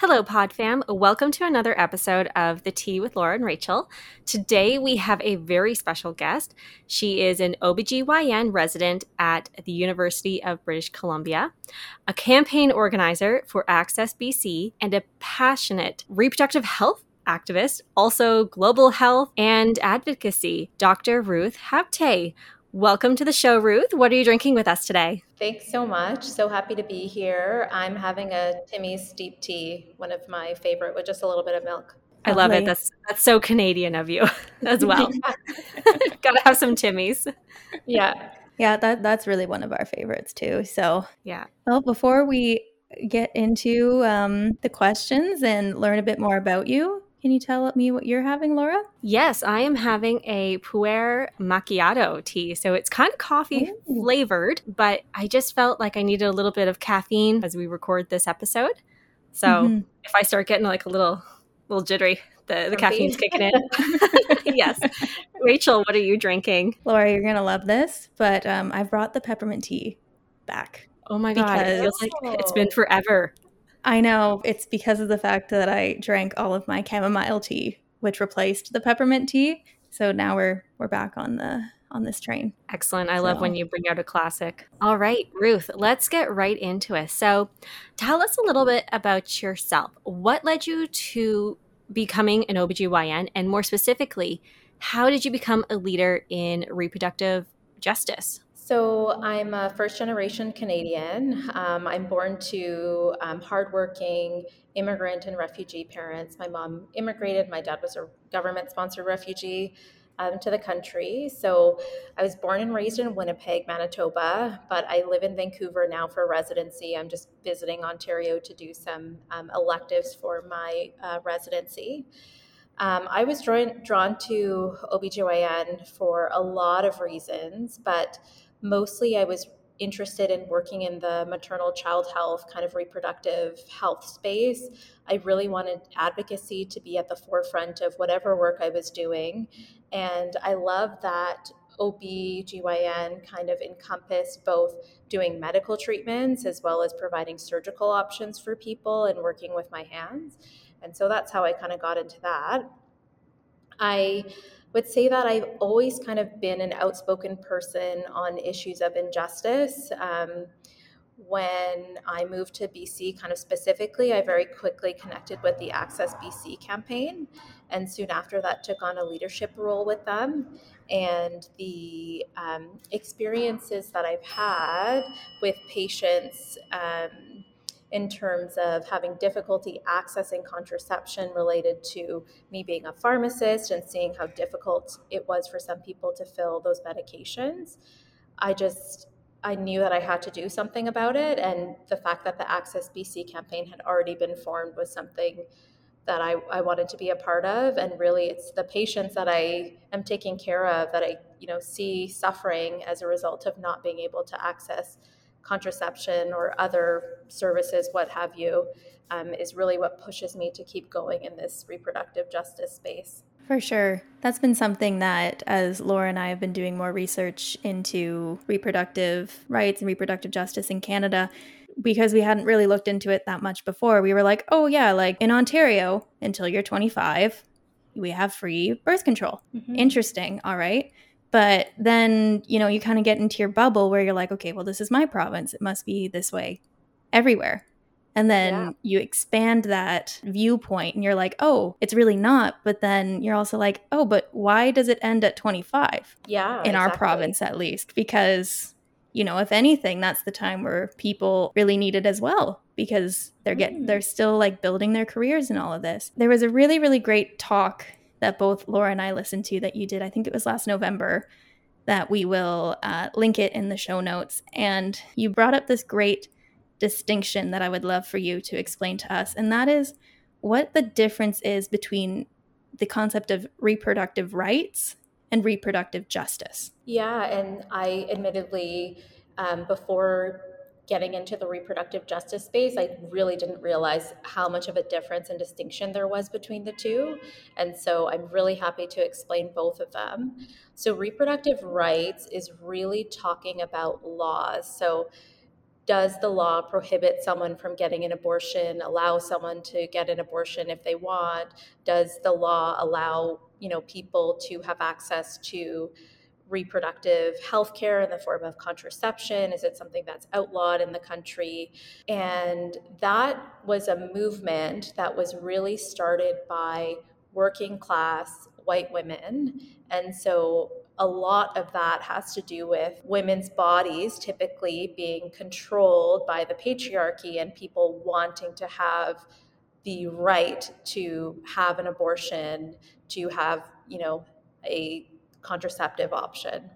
Hello, Pod Fam. Welcome to another episode of The Tea with Laura and Rachel. Today we have a very special guest. She is an OBGYN resident at the University of British Columbia, a campaign organizer for Access BC, and a passionate reproductive health activist, also global health and advocacy, Dr. Ruth Habte. Welcome to the show, Ruth. What are you drinking with us today? Thanks so much. So happy to be here. I'm having a Timmy's steep tea, one of my favorite, with just a little bit of milk. I love it. That's that's so Canadian of you as well. Gotta have some Timmy's. Yeah. Yeah, that that's really one of our favorites too. So yeah. Well, before we get into um, the questions and learn a bit more about you, can you tell me what you're having, Laura? Yes, I am having a puer macchiato tea. So it's kind of coffee Ooh. flavored, but I just felt like I needed a little bit of caffeine as we record this episode. So mm-hmm. if I start getting like a little little jittery, the, the caffeine's kicking in. yes. Rachel, what are you drinking? Laura, you're going to love this, but um, I brought the peppermint tea back. Oh my God. It feels like it's been forever. I know it's because of the fact that I drank all of my chamomile tea, which replaced the peppermint tea. So now we're we're back on the on this train. Excellent. I so. love when you bring out a classic. All right, Ruth, let's get right into it. So, tell us a little bit about yourself. What led you to becoming an OBGYN and more specifically, how did you become a leader in reproductive justice? So, I'm a first generation Canadian. Um, I'm born to um, hardworking immigrant and refugee parents. My mom immigrated, my dad was a government sponsored refugee um, to the country. So, I was born and raised in Winnipeg, Manitoba, but I live in Vancouver now for residency. I'm just visiting Ontario to do some um, electives for my uh, residency. Um, I was drawn, drawn to OBGYN for a lot of reasons, but mostly I was interested in working in the maternal child health, kind of reproductive health space. I really wanted advocacy to be at the forefront of whatever work I was doing. And I love that OB/GYN kind of encompassed both doing medical treatments as well as providing surgical options for people and working with my hands. And so that's how I kind of got into that. I would say that I've always kind of been an outspoken person on issues of injustice. Um, when I moved to BC, kind of specifically, I very quickly connected with the Access BC campaign. And soon after that, took on a leadership role with them. And the um, experiences that I've had with patients um, in terms of having difficulty accessing contraception related to me being a pharmacist and seeing how difficult it was for some people to fill those medications. I just I knew that I had to do something about it and the fact that the Access BC campaign had already been formed was something that I, I wanted to be a part of and really it's the patients that I am taking care of that I you know see suffering as a result of not being able to access contraception or other services, what have you, um, is really what pushes me to keep going in this reproductive justice space. For sure. That's been something that, as Laura and I have been doing more research into reproductive rights and reproductive justice in Canada, because we hadn't really looked into it that much before, we were like, oh, yeah, like in Ontario, until you're 25, we have free birth control. Mm-hmm. Interesting. All right. But then, you know, you kind of get into your bubble where you're like, okay, well, this is my province. It must be this way everywhere. And then yeah. you expand that viewpoint and you're like, oh, it's really not. But then you're also like, oh, but why does it end at 25? Yeah. In exactly. our province, at least. Because, you know, if anything, that's the time where people really need it as well because they're getting, mm. they're still like building their careers and all of this. There was a really, really great talk that both Laura and I listened to that you did. I think it was last November that we will uh, link it in the show notes. And you brought up this great distinction that I would love for you to explain to us, and that is what the difference is between the concept of reproductive rights and reproductive justice. Yeah, and I admittedly, um, before getting into the reproductive justice space, I really didn't realize how much of a difference and distinction there was between the two. And so I'm really happy to explain both of them. So, reproductive rights is really talking about laws. So, does the law prohibit someone from getting an abortion allow someone to get an abortion if they want does the law allow you know people to have access to reproductive health care in the form of contraception? Is it something that's outlawed in the country? And that was a movement that was really started by working class white women. And so a lot of that has to do with women's bodies typically being controlled by the patriarchy and people wanting to have the right to have an abortion, to have, you know, a contraceptive option.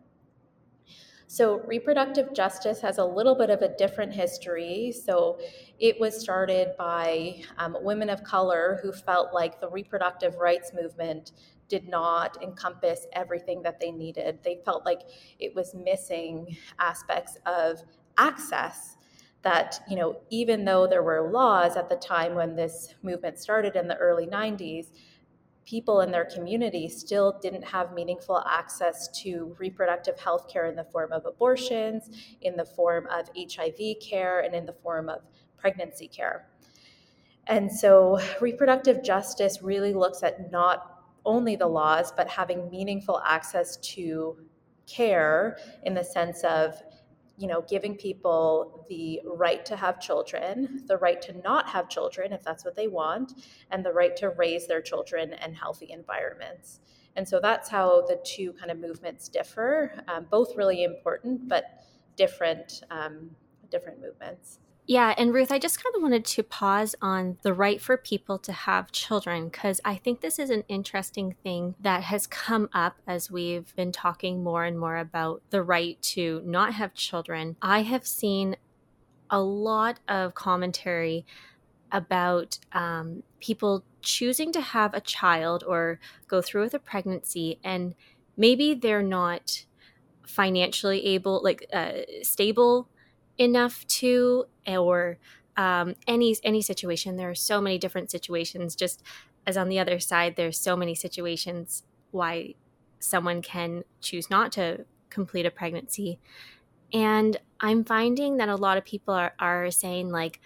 So, reproductive justice has a little bit of a different history. So, it was started by um, women of color who felt like the reproductive rights movement did not encompass everything that they needed. They felt like it was missing aspects of access that, you know, even though there were laws at the time when this movement started in the early 90s, people in their community still didn't have meaningful access to reproductive health care in the form of abortions, in the form of HIV care, and in the form of pregnancy care. And so, reproductive justice really looks at not only the laws, but having meaningful access to care in the sense of you know, giving people the right to have children, the right to not have children if that's what they want, and the right to raise their children in healthy environments. And so that's how the two kind of movements differ. Um, both really important, but different, um, different movements. Yeah, and Ruth, I just kind of wanted to pause on the right for people to have children because I think this is an interesting thing that has come up as we've been talking more and more about the right to not have children. I have seen a lot of commentary about um, people choosing to have a child or go through with a pregnancy, and maybe they're not financially able, like uh, stable enough to or um, any any situation. There are so many different situations. Just as on the other side there's so many situations why someone can choose not to complete a pregnancy. And i'm finding that a lot of people are, are saying like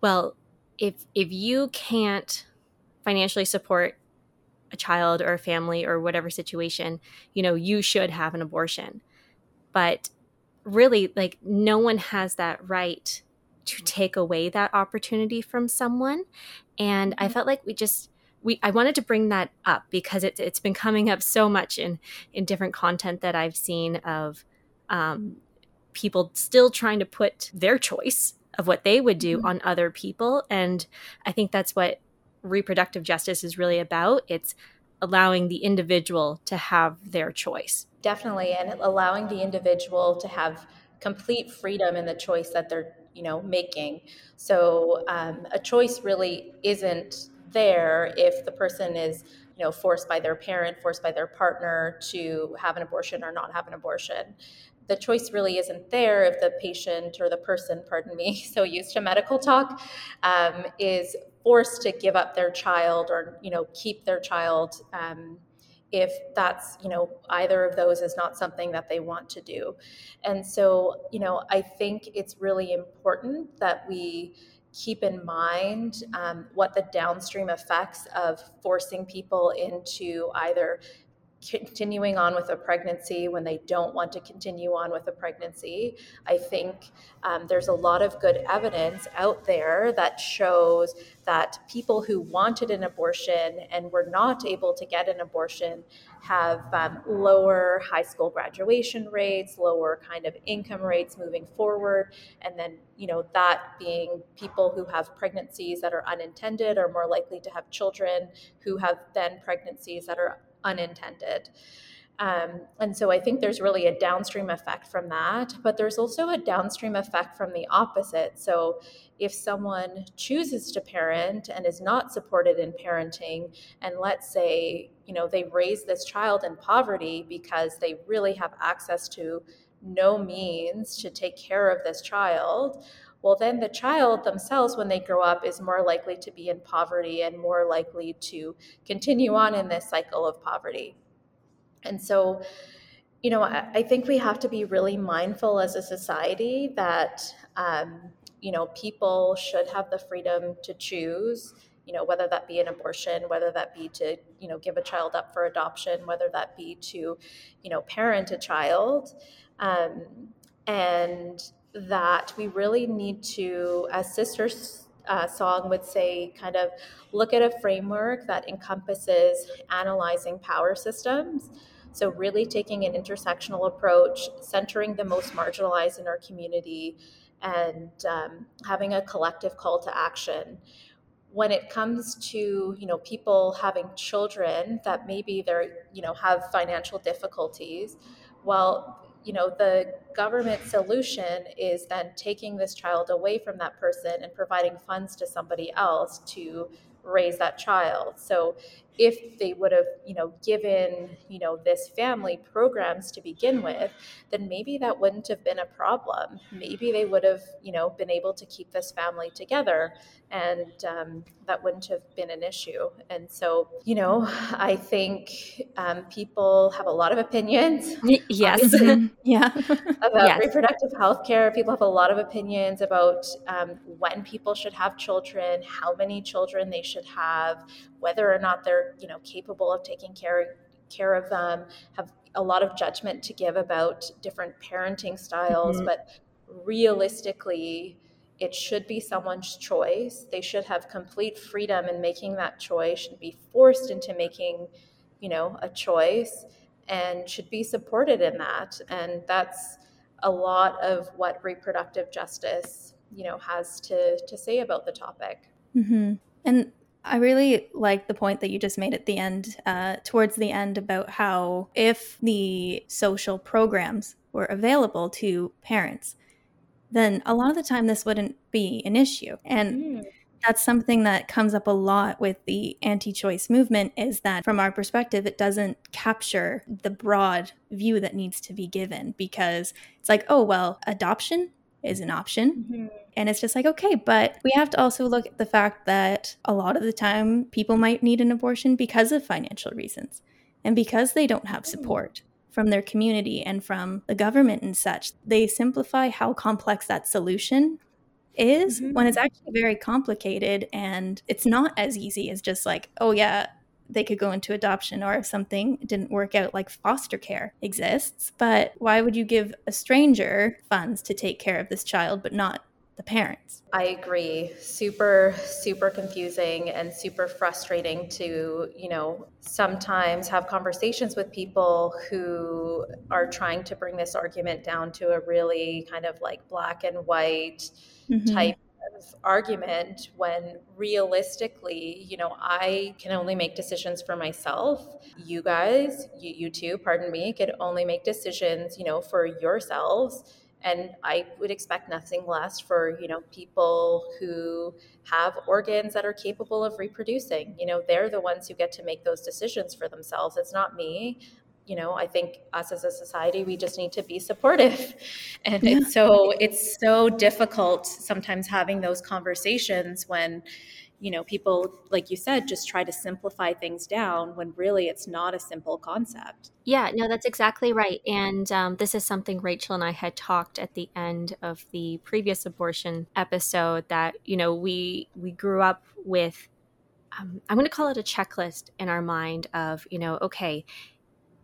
well if if you can't financially support a child or a family or whatever situation you know you should have an abortion. But really like no one has that right to take away that opportunity from someone and i mm-hmm. felt like we just we i wanted to bring that up because it, it's been coming up so much in in different content that i've seen of um, people still trying to put their choice of what they would do mm-hmm. on other people and i think that's what reproductive justice is really about it's allowing the individual to have their choice. Definitely and allowing the individual to have complete freedom in the choice that they're you know making. So um, a choice really isn't there if the person is you know forced by their parent forced by their partner to have an abortion or not have an abortion. The choice really isn't there if the patient or the person pardon me so used to medical talk um, is forced to give up their child or you know keep their child um, if that's you know either of those is not something that they want to do. And so you know i think it's really important that we keep in mind um, what the downstream effects of forcing people into either continuing on with a pregnancy when they don't want to continue on with a pregnancy. I think um, there's a lot of good evidence out there that shows that people who wanted an abortion and were not able to get an abortion have um, lower high school graduation rates, lower kind of income rates moving forward. And then, you know, that being people who have pregnancies that are unintended are more likely to have children who have then pregnancies that are unintended. Um, and so I think there's really a downstream effect from that, but there's also a downstream effect from the opposite. So if someone chooses to parent and is not supported in parenting, and let's say, you know, they raise this child in poverty because they really have access to no means to take care of this child, well, then the child themselves, when they grow up, is more likely to be in poverty and more likely to continue on in this cycle of poverty. And so, you know, I, I, think we have to be really mindful as a society that, um, you know, people should have the freedom to choose, you know, whether that be an abortion, whether that be to, you know, give a child up for adoption, whether that be to, you know, parent a child. Um, and that we really need to, as sisters uh, song would say, kind of look at a framework that encompasses analyzing power systems. So, really taking an intersectional approach, centering the most marginalized in our community, and um, having a collective call to action. When it comes to you know people having children that maybe they're you know have financial difficulties, well, you know the government solution is then taking this child away from that person and providing funds to somebody else to raise that child. So if they would have you know given you know this family programs to begin with then maybe that wouldn't have been a problem. Maybe they would have you know been able to keep this family together and um, that wouldn't have been an issue. And so you know i think um, people have a lot of opinions. Yes. Yeah. About yes. reproductive health care people have a lot of opinions about um, when people should have children how many children they should have whether or not they're you know capable of taking care care of them have a lot of judgment to give about different parenting styles mm-hmm. but realistically it should be someone's choice they should have complete freedom in making that choice should be forced into making you know a choice and should be supported in that and that's a lot of what reproductive justice you know has to to say about the topic mm-hmm. and I really like the point that you just made at the end, uh, towards the end, about how if the social programs were available to parents, then a lot of the time this wouldn't be an issue. And mm. that's something that comes up a lot with the anti choice movement is that from our perspective, it doesn't capture the broad view that needs to be given because it's like, oh, well, adoption is an option. Mm-hmm. And it's just like, okay, but we have to also look at the fact that a lot of the time people might need an abortion because of financial reasons and because they don't have support from their community and from the government and such. They simplify how complex that solution is mm-hmm. when it's actually very complicated and it's not as easy as just like, oh, yeah, they could go into adoption or if something didn't work out like foster care exists but why would you give a stranger funds to take care of this child but not the parents i agree super super confusing and super frustrating to you know sometimes have conversations with people who are trying to bring this argument down to a really kind of like black and white mm-hmm. type argument when realistically, you know, I can only make decisions for myself. You guys, you, you too, pardon me, could only make decisions, you know, for yourselves. And I would expect nothing less for, you know, people who have organs that are capable of reproducing. You know, they're the ones who get to make those decisions for themselves. It's not me you know i think us as a society we just need to be supportive. And yeah. it's so it's so difficult sometimes having those conversations when you know people like you said just try to simplify things down when really it's not a simple concept. Yeah no that's exactly right. And um, this is something rachel and i had talked at the end of the previous abortion episode that you know we we grew up with um, i'm going to call it a checklist in our mind of you know okay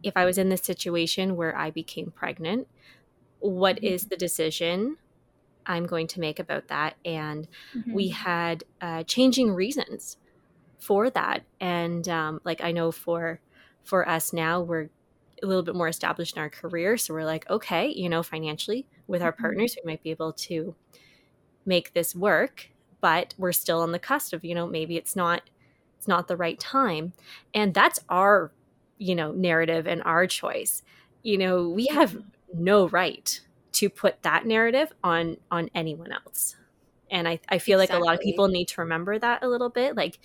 if I was in this situation where I became pregnant, what mm-hmm. is the decision I'm going to make about that? And mm-hmm. we had uh, changing reasons for that. And um, like I know for for us now, we're a little bit more established in our career, so we're like, okay, you know, financially with our mm-hmm. partners, we might be able to make this work. But we're still on the cusp of, you know, maybe it's not it's not the right time, and that's our you know narrative and our choice you know we have no right to put that narrative on on anyone else and i, I feel exactly. like a lot of people need to remember that a little bit like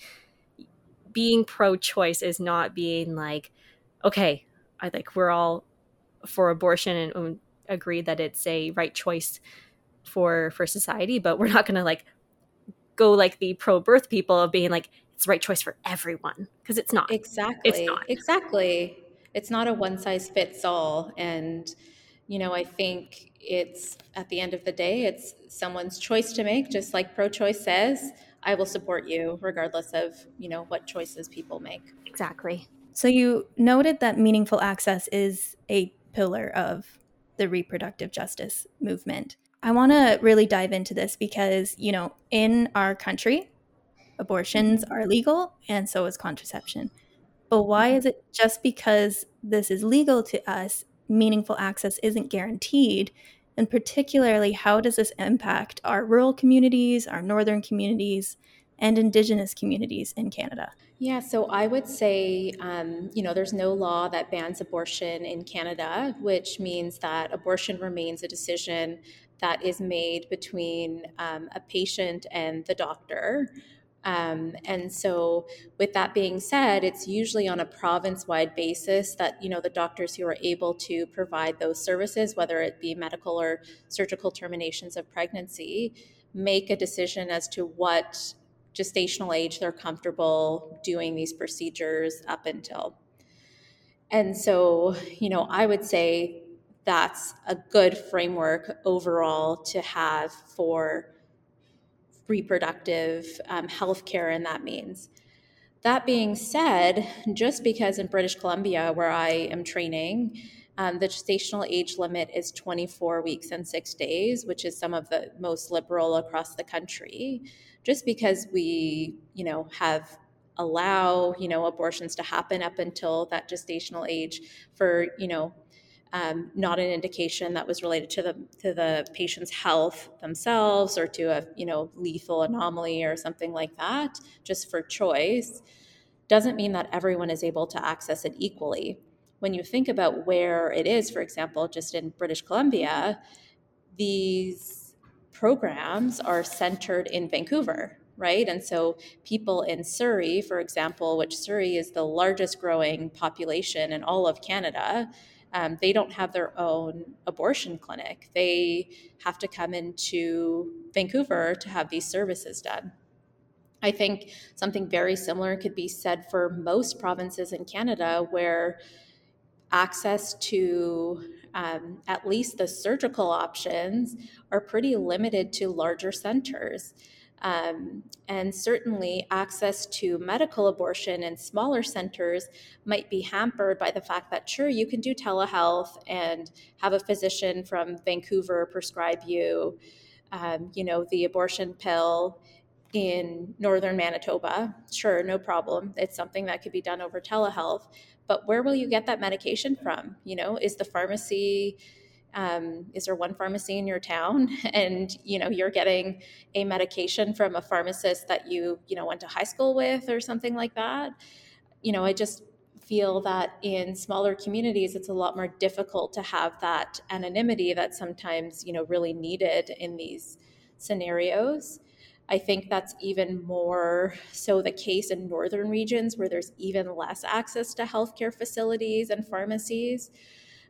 being pro-choice is not being like okay i like we're all for abortion and, and agree that it's a right choice for for society but we're not going to like go like the pro-birth people of being like it's the right choice for everyone because it's not exactly it's not exactly it's not a one size fits all. And, you know, I think it's at the end of the day, it's someone's choice to make, just like pro choice says. I will support you regardless of, you know, what choices people make. Exactly. So you noted that meaningful access is a pillar of the reproductive justice movement. I want to really dive into this because, you know, in our country, abortions are legal and so is contraception. But why is it just because this is legal to us, meaningful access isn't guaranteed? And particularly, how does this impact our rural communities, our northern communities, and Indigenous communities in Canada? Yeah, so I would say, um, you know, there's no law that bans abortion in Canada, which means that abortion remains a decision that is made between um, a patient and the doctor. Um, and so, with that being said, it's usually on a province-wide basis that you know the doctors who are able to provide those services, whether it be medical or surgical terminations of pregnancy, make a decision as to what gestational age they're comfortable doing these procedures up until. And so, you know, I would say that's a good framework overall to have for reproductive um, health care and that means. That being said, just because in British Columbia, where I am training, um, the gestational age limit is 24 weeks and six days, which is some of the most liberal across the country. Just because we, you know, have allow, you know, abortions to happen up until that gestational age for, you know, um, not an indication that was related to the to the patient's health themselves or to a you know lethal anomaly or something like that, just for choice, doesn't mean that everyone is able to access it equally. When you think about where it is, for example, just in British Columbia, these programs are centered in Vancouver, right? And so people in Surrey, for example, which Surrey is the largest growing population in all of Canada, um, they don't have their own abortion clinic. They have to come into Vancouver to have these services done. I think something very similar could be said for most provinces in Canada where access to um, at least the surgical options are pretty limited to larger centers. Um, and certainly, access to medical abortion in smaller centers might be hampered by the fact that, sure, you can do telehealth and have a physician from Vancouver prescribe you, um, you know, the abortion pill in northern Manitoba. Sure, no problem. It's something that could be done over telehealth. But where will you get that medication from? You know, is the pharmacy um, is there one pharmacy in your town? And you know you're getting a medication from a pharmacist that you you know went to high school with or something like that. You know i just feel that in smaller communities it's a lot more difficult to have that anonymity that sometimes you know really needed in these scenarios. I think that's even more so the case in northern regions where there's even less access to healthcare facilities and pharmacies.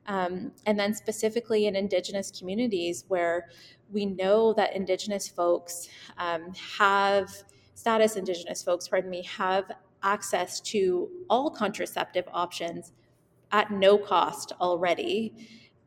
Um, and then specifically in Indigenous communities where we know that Indigenous folks um, have, status Indigenous folks, pardon me, have access to all contraceptive options at no cost already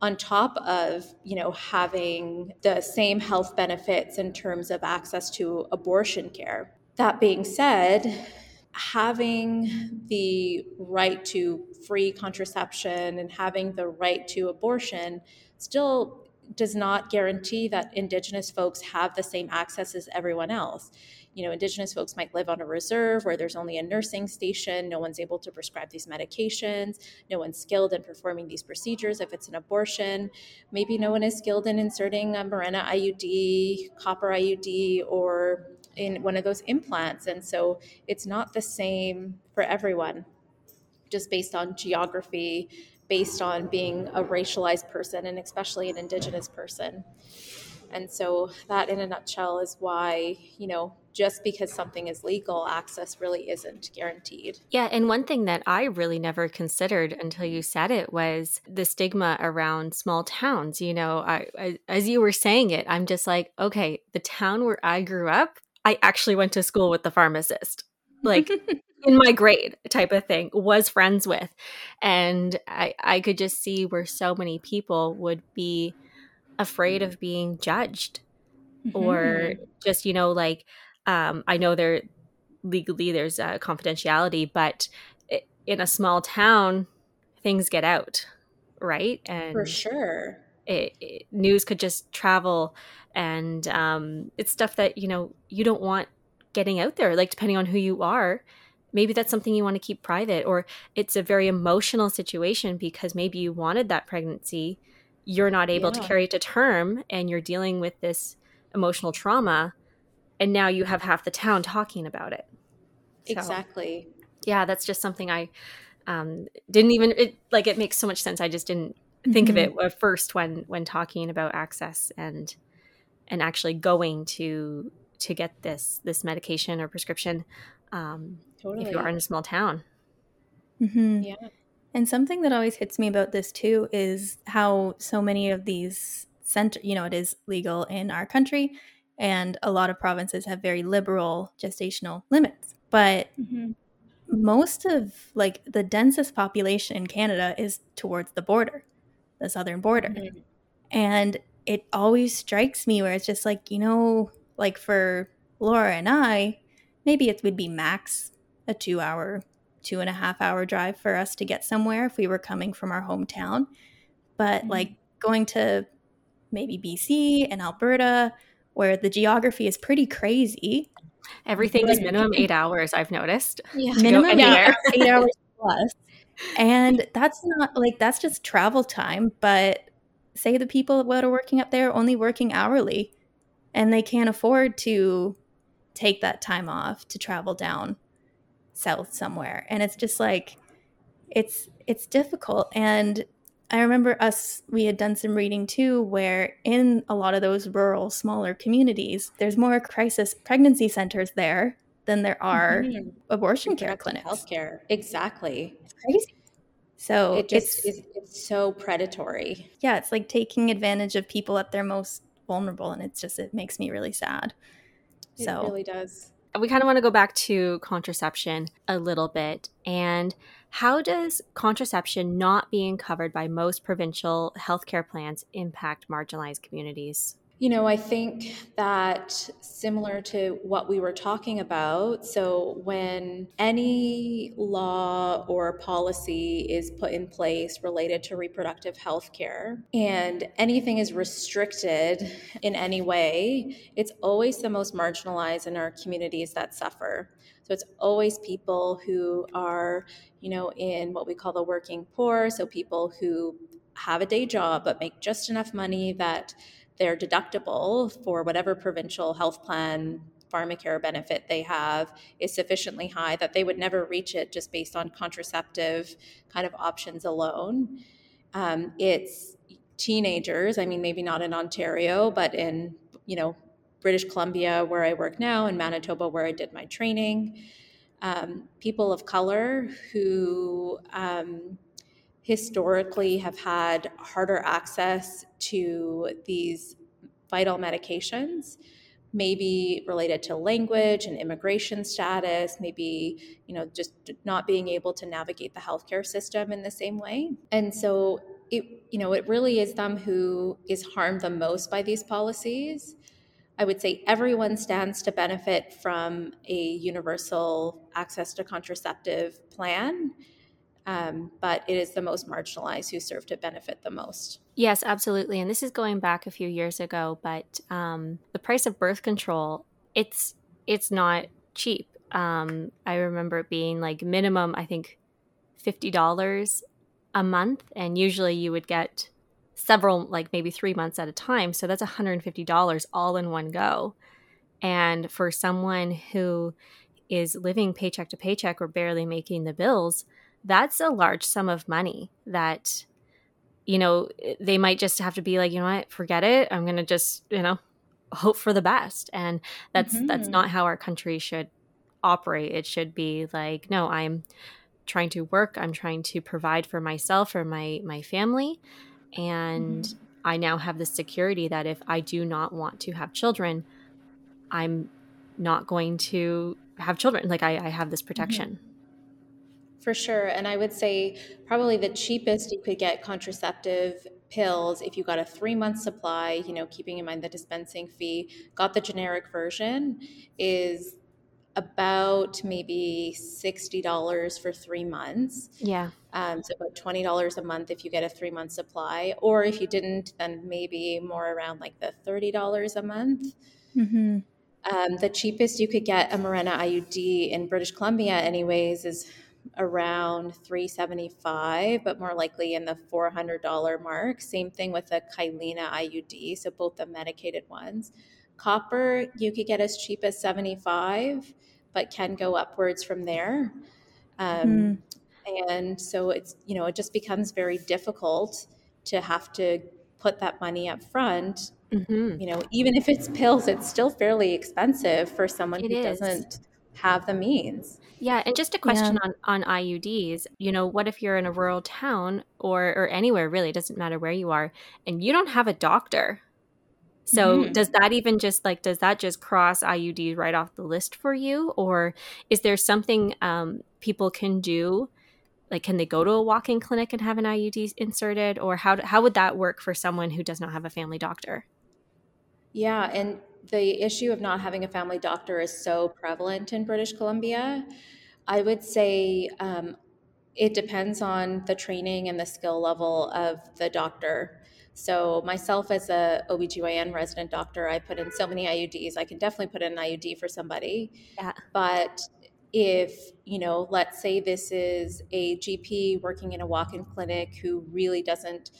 on top of you know having the same health benefits in terms of access to abortion care. That being said having the right to free contraception and having the right to abortion still does not guarantee that indigenous folks have the same access as everyone else. You know indigenous folks might live on a reserve where there's only a nursing station no one's able to prescribe these medications no one's skilled in performing these procedures if it's an abortion. Maybe no one is skilled in inserting a Mirena iud copper iud or in one of those implants. And so it's not the same for everyone, just based on geography, based on being a racialized person, and especially an Indigenous person. And so, that in a nutshell is why, you know, just because something is legal, access really isn't guaranteed. Yeah. And one thing that I really never considered until you said it was the stigma around small towns. You know, I, I, as you were saying it, I'm just like, okay, the town where I grew up, I actually went to school with the pharmacist. like in my grade type of thing was friends with and i i could just see where so many people would be afraid of being judged mm-hmm. or just you know like um i know there legally there's a confidentiality but in a small town things get out right and for sure it, it, news could just travel and um, it's stuff that you know you don't want getting out there like depending on who you are. Maybe that's something you want to keep private or it's a very emotional situation because maybe you wanted that pregnancy. You're not able yeah. to carry it to term and you're dealing with this emotional trauma and now you have half the town talking about it. So, exactly. Yeah that's just something i um, didn't even it like it makes so much sense. I just didn't think mm-hmm. of it first when when talking about access and and actually going to to get this this medication or prescription um, totally. if you are in a small town. Mm-hmm. Yeah. And something that always hits me about this too is how so many of these center, you know, it is legal in our country, and a lot of provinces have very liberal gestational limits. But mm-hmm. most of like the densest population in Canada is towards the border, the southern border, mm-hmm. and it always strikes me where it's just like you know, like for Laura and I, maybe it would be max a two hour, two and a half hour drive for us to get somewhere if we were coming from our hometown. But mm-hmm. like going to maybe BC and Alberta, where the geography is pretty crazy. Everything is minimum eight hours, I've noticed. Yeah. Minimum yeah, eight hours plus. And that's not like that's just travel time. But say the people that are working up there only working hourly and they can't afford to take that time off to travel down south somewhere and it's just like it's it's difficult and i remember us we had done some reading too where in a lot of those rural smaller communities there's more crisis pregnancy centers there than there are mm-hmm. abortion care clinics. healthcare. Exactly. It's crazy. So it just it's, is it's so predatory. Yeah it's like taking advantage of people at their most vulnerable and it's just it makes me really sad. So it so really does. We kind of want to go back to contraception a little bit and how does contraception not being covered by most provincial healthcare plans impact marginalized communities you know, I think that similar to what we were talking about, so when any law or policy is put in place related to reproductive health care and anything is restricted in any way, it's always the most marginalized in our communities that suffer. So it's always people who are, you know, in what we call the working poor, so people who have a day job but make just enough money that their deductible for whatever provincial health plan pharmacare benefit they have is sufficiently high that they would never reach it just based on contraceptive kind of options alone. Um, it's teenagers, I mean, maybe not in Ontario, but in, you know, British Columbia, where I work now, and Manitoba, where I did my training. Um, people of color who um, historically have had harder access to these vital medications maybe related to language and immigration status maybe you know just not being able to navigate the healthcare system in the same way. And so it you know it really is them who is harmed the most by these policies. I would say everyone stands to benefit from a universal access to contraceptive plan um, but it is the most marginalized who serve to benefit the most. Yes, absolutely. And this is going back a few years ago, but um, the price of birth control it's it's not cheap. Um, I remember it being like minimum, I think, fifty dollars a month, and usually you would get several, like maybe three months at a time. So that's one hundred and fifty dollars all in one go. And for someone who is living paycheck to paycheck or barely making the bills, that's a large sum of money that you know they might just have to be like you know what forget it i'm gonna just you know hope for the best and that's mm-hmm. that's not how our country should operate it should be like no i'm trying to work i'm trying to provide for myself or my my family and mm-hmm. i now have the security that if i do not want to have children i'm not going to have children. Like I, I have this protection. Mm-hmm. For sure. And I would say probably the cheapest you could get contraceptive pills if you got a three month supply, you know, keeping in mind the dispensing fee, got the generic version, is about maybe $60 for three months. Yeah. Um, so about $20 a month if you get a three month supply. Or if you didn't, then maybe more around like the $30 a month. Mm-hmm. Um, the cheapest you could get a Mirena IUD in British Columbia, anyways, is around 375 but more likely in the $400 mark same thing with the Kyleena IUD so both the medicated ones copper you could get as cheap as 75 but can go upwards from there um, mm. and so it's you know it just becomes very difficult to have to put that money up front mm-hmm. you know even if it's pills it's still fairly expensive for someone it who is. doesn't have the means yeah, and just a question yeah. on on IUDs. You know, what if you're in a rural town or or anywhere really, doesn't matter where you are, and you don't have a doctor. So mm-hmm. does that even just like does that just cross IUD right off the list for you or is there something um, people can do like can they go to a walk-in clinic and have an IUD inserted or how how would that work for someone who does not have a family doctor? Yeah, and the issue of not having a family doctor is so prevalent in British Columbia. I would say um, it depends on the training and the skill level of the doctor. So myself as a OBGYN resident doctor, I put in so many IUDs. I can definitely put in an IUD for somebody. Yeah. But if, you know, let's say this is a GP working in a walk-in clinic who really doesn't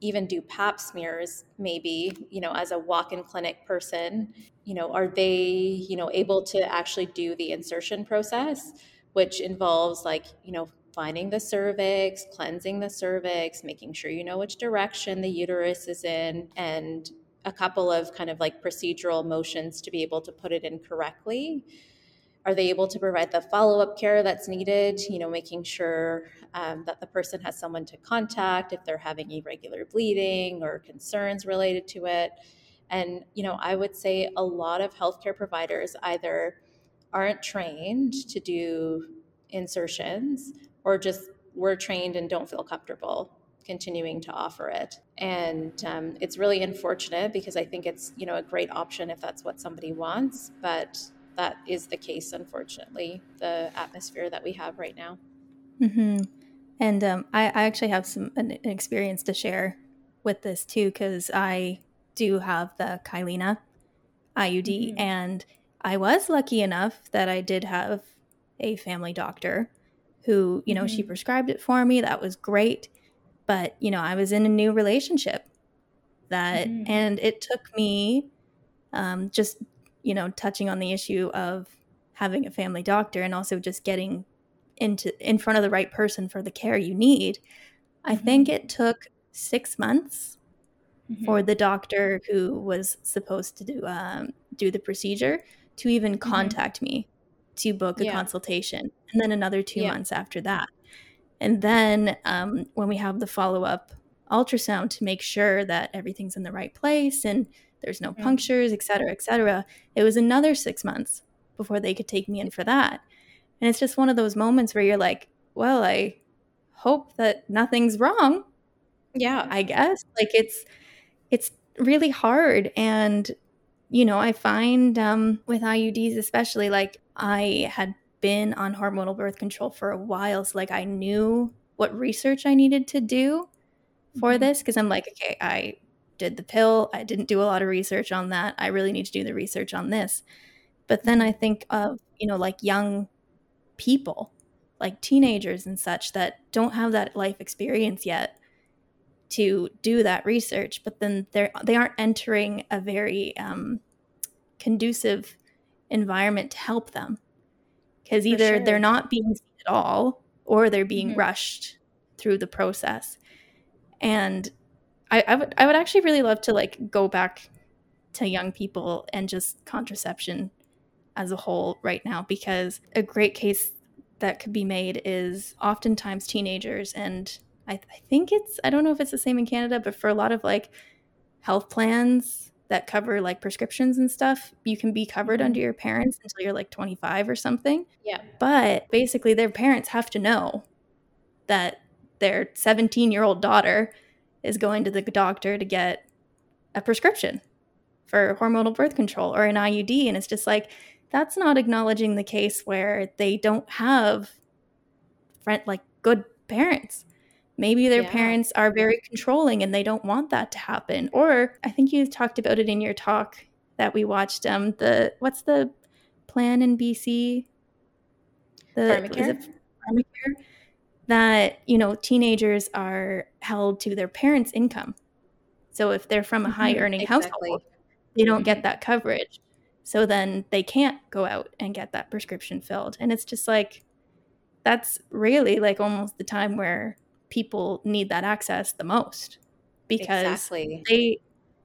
even do pap smears maybe you know as a walk-in clinic person you know are they you know able to actually do the insertion process which involves like you know finding the cervix cleansing the cervix making sure you know which direction the uterus is in and a couple of kind of like procedural motions to be able to put it in correctly are they able to provide the follow-up care that's needed you know making sure um, that the person has someone to contact if they're having irregular bleeding or concerns related to it? And you know i would say a lot of healthcare providers either aren't trained to do insertions or just were trained and don't feel comfortable continuing to offer it. And um, it's really unfortunate because i think it's you know a great option if that's what somebody wants but that is the case, unfortunately, the atmosphere that we have right now. Mm-hmm. And um, I, I, actually have some an, an experience to share with this too, because I do have the Kyleena IUD, mm-hmm. and I was lucky enough that I did have a family doctor who, you know, mm-hmm. she prescribed it for me. That was great. But, you know, I was in a new relationship that, mm-hmm. and it took me um, just you know, touching on the issue of having a family doctor and also just getting into in front of the right person for the care you need. Mm-hmm. I think it took six months mm-hmm. for the doctor who was supposed to do um, do the procedure to even mm-hmm. contact mm-hmm. me to book a yeah. consultation, and then another two yeah. months after that. And then um, when we have the follow up ultrasound to make sure that everything's in the right place and there's no punctures, et cetera, et cetera. It was another six months before they could take me in for that. And it's just one of those moments where you're like, well, I hope that nothing's wrong. Yeah. I guess. Like it's it's really hard. And, you know, I find um with IUDs especially, like I had been on hormonal birth control for a while. So like I knew what research I needed to do for mm-hmm. this because I'm like, okay, I did the pill. I didn't do a lot of research on that. I really need to do the research on this. But then I think of, you know, like young people, like teenagers and such that don't have that life experience yet to do that research, but then they're they aren't entering a very um, conducive environment to help them because either sure. they're not being seen at all or they're being mm-hmm. rushed through the process. And I, I would I would actually really love to like go back to young people and just contraception as a whole right now because a great case that could be made is oftentimes teenagers and I, I think it's I don't know if it's the same in Canada but for a lot of like health plans that cover like prescriptions and stuff, you can be covered mm-hmm. under your parents until you're like 25 or something. Yeah. But basically, their parents have to know that their 17 year old daughter is going to the doctor to get a prescription for hormonal birth control or an IUD. And it's just like, that's not acknowledging the case where they don't have friend like good parents. Maybe their yeah. parents are very controlling and they don't want that to happen. Or I think you talked about it in your talk that we watched. Um, the what's the plan in BC? The pharmacare. pharmacare that you know teenagers are held to their parents' income. So if they're from a high mm-hmm. earning exactly. household, they don't get mm-hmm. that coverage. So then they can't go out and get that prescription filled. And it's just like that's really like almost the time where people need that access the most because exactly. they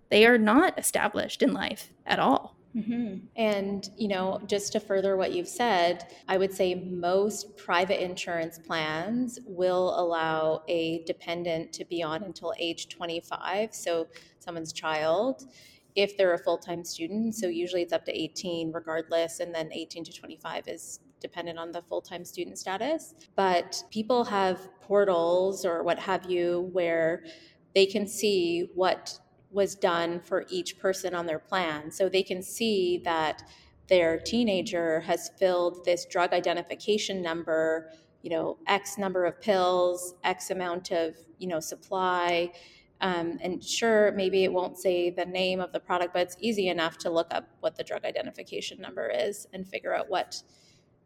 they are not established in life at all. Mm-hmm. And, you know, just to further what you've said, I would say most private insurance plans will allow a dependent to be on until age 25, so someone's child, if they're a full time student. So usually it's up to 18 regardless, and then 18 to 25 is dependent on the full time student status. But people have portals or what have you where they can see what was done for each person on their plan. So they can see that their teenager has filled this drug identification number, you know, X number of pills, X amount of, you know, supply. Um, and sure, maybe it won't say the name of the product, but it's easy enough to look up what the drug identification number is and figure out what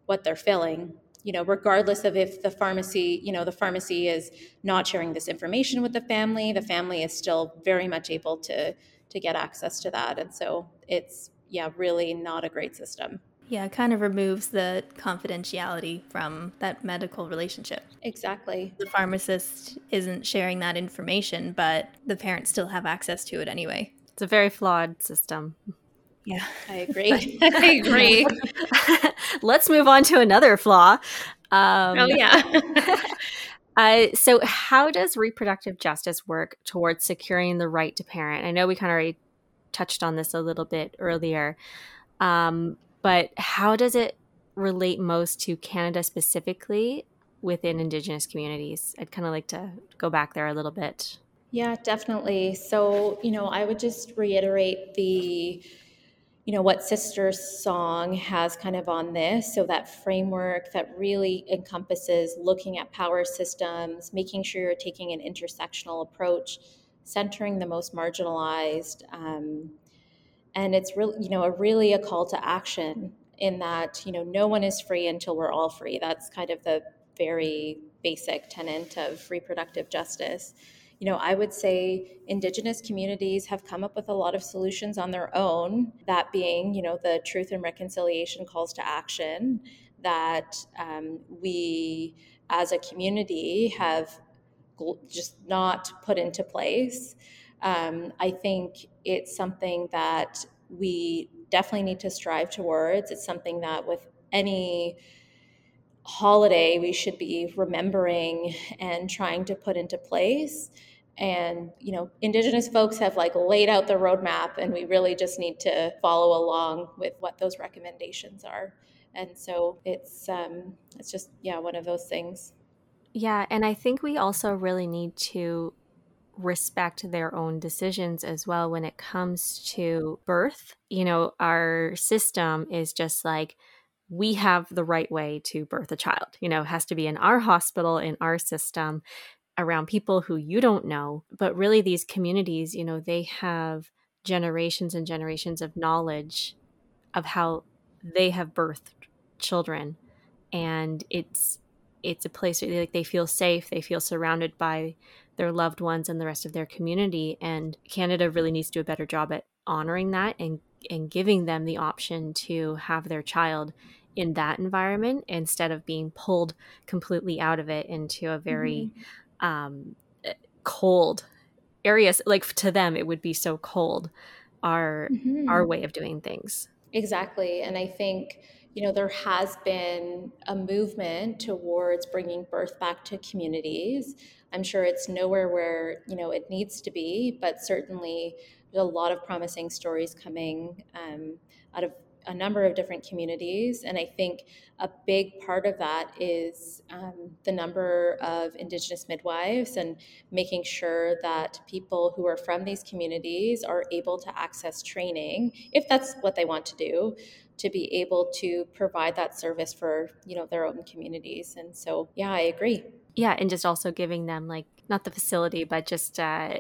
what they're filling you know regardless of if the pharmacy you know the pharmacy is not sharing this information with the family the family is still very much able to to get access to that. And so it's yeah really not a great system. Yeah it kind of removes the confidentiality from that medical relationship. Exactly. The pharmacist isn't sharing that information but the parents still have access to it anyway. It's a very flawed system yeah, I agree. I agree. Let's move on to another flaw. Um, oh, yeah. uh, so, how does reproductive justice work towards securing the right to parent? I know we kind of already touched on this a little bit earlier, um, but how does it relate most to Canada specifically within Indigenous communities? I'd kind of like to go back there a little bit. Yeah, definitely. So, you know, I would just reiterate the you know what SisterSong has kind of on this. So that framework that really encompasses looking at power systems making sure you're taking an intersectional approach centering the most marginalized um, and it's really you know a really a call to action in that you know no one is free until we're all free. That's kind of the very basic tenet of reproductive justice you know, I would say Indigenous communities have come up with a lot of solutions on their own, that being, you know, the truth and reconciliation calls to action that um, we as a community have just not put into place. Um, I think it's something that we definitely need to strive towards. It's something that with any holiday we should be remembering and trying to put into place. And you know indigenous folks have like laid out the roadmap and we really just need to follow along with what those recommendations are. And so it's um it's just yeah one of those things. Yeah and i think we also really need to respect their own decisions as well when it comes to birth. You know our system is just like we have the right way to birth a child. You know it has to be in our hospital in our system around people who you don't know. But really these communities you know they have generations and generations of knowledge of how they have birthed children. And it's it's a place where they, like they feel safe they feel surrounded by their loved ones and the rest of their community. And canada really needs to do a better job at honoring that and and giving them the option to have their child in that environment instead of being pulled completely out of it into a very mm-hmm. um, eh, cold areas like to them it would be so cold our mm-hmm. our way of doing things. Exactly and i think you know there has been a movement towards bringing birth back to communities. I'm sure it's nowhere where you know it needs to be but certainly there's a lot of promising stories coming um, out of a number of different communities. And I think a big part of that is um, the number of Indigenous midwives and making sure that people who are from these communities are able to access training, if that's what they want to do, to be able to provide that service for you know their own communities. And so, yeah, I agree. Yeah, and just also giving them like not the facility, but just uh,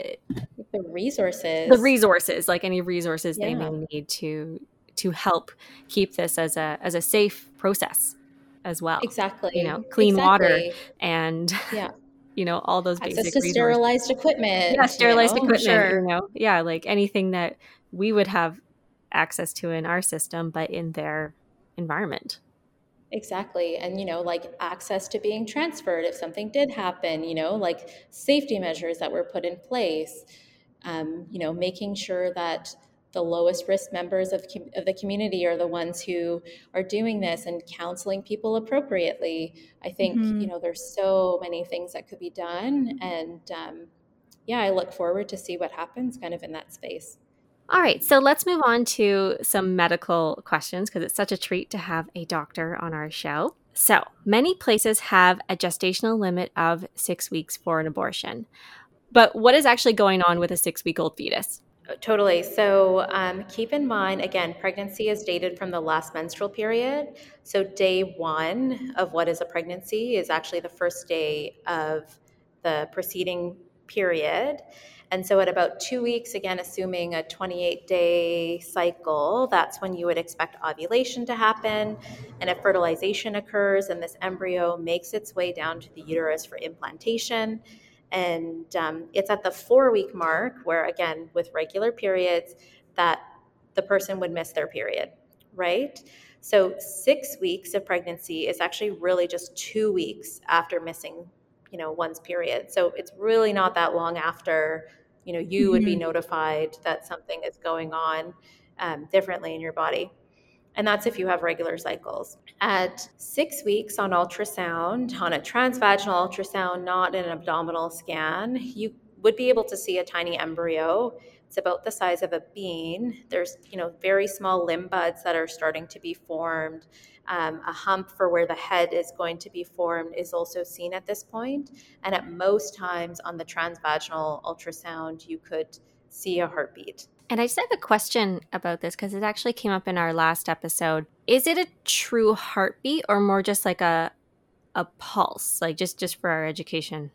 the resources, the resources, like any resources yeah. they may need to to help keep this as a as a safe process as well. Exactly. You know, clean exactly. water and yeah. You know, all those Access basic to resources. sterilized equipment. Yeah, sterilized you know? equipment. Sure. You know, yeah, like anything that we would have access to in our system, but in their environment. Exactly. And, you know, like access to being transferred if something did happen, you know, like safety measures that were put in place, um, you know, making sure that the lowest risk members of, of the community are the ones who are doing this and counseling people appropriately. I think, mm-hmm. you know, there's so many things that could be done. And um, yeah, I look forward to see what happens kind of in that space. All right, so let's move on to some medical questions because it's such a treat to have a doctor on our show. So, many places have a gestational limit of six weeks for an abortion. But what is actually going on with a six week old fetus? Totally. So um, keep in mind, again, pregnancy is dated from the last menstrual period. So day one of what is a pregnancy is actually the first day of the preceding period. And so at about two weeks, again, assuming a 28 day cycle, that's when you would expect ovulation to happen. And if fertilization occurs and this embryo makes its way down to the uterus for implantation, and um, it's at the four week mark where, again, with regular periods, that the person would miss their period, right? So, six weeks of pregnancy is actually really just two weeks after missing, you know, one's period. So, it's really not that long after, you know, you mm-hmm. would be mm-hmm. notified that something is going on um, differently in your body and that's if you have regular cycles. At six weeks on ultrasound, on a transvaginal ultrasound, not an abdominal scan, you would be able to see a tiny embryo. It's about the size of a bean. There's, you know, very small limb buds that are starting to be formed. Um, a hump for where the head is going to be formed is also seen at this point. And at most times on the transvaginal ultrasound, you could see a heartbeat. And I just have a question about this because it actually came up in our last episode. Is it a true heartbeat or more just like a a pulse, like just just for our education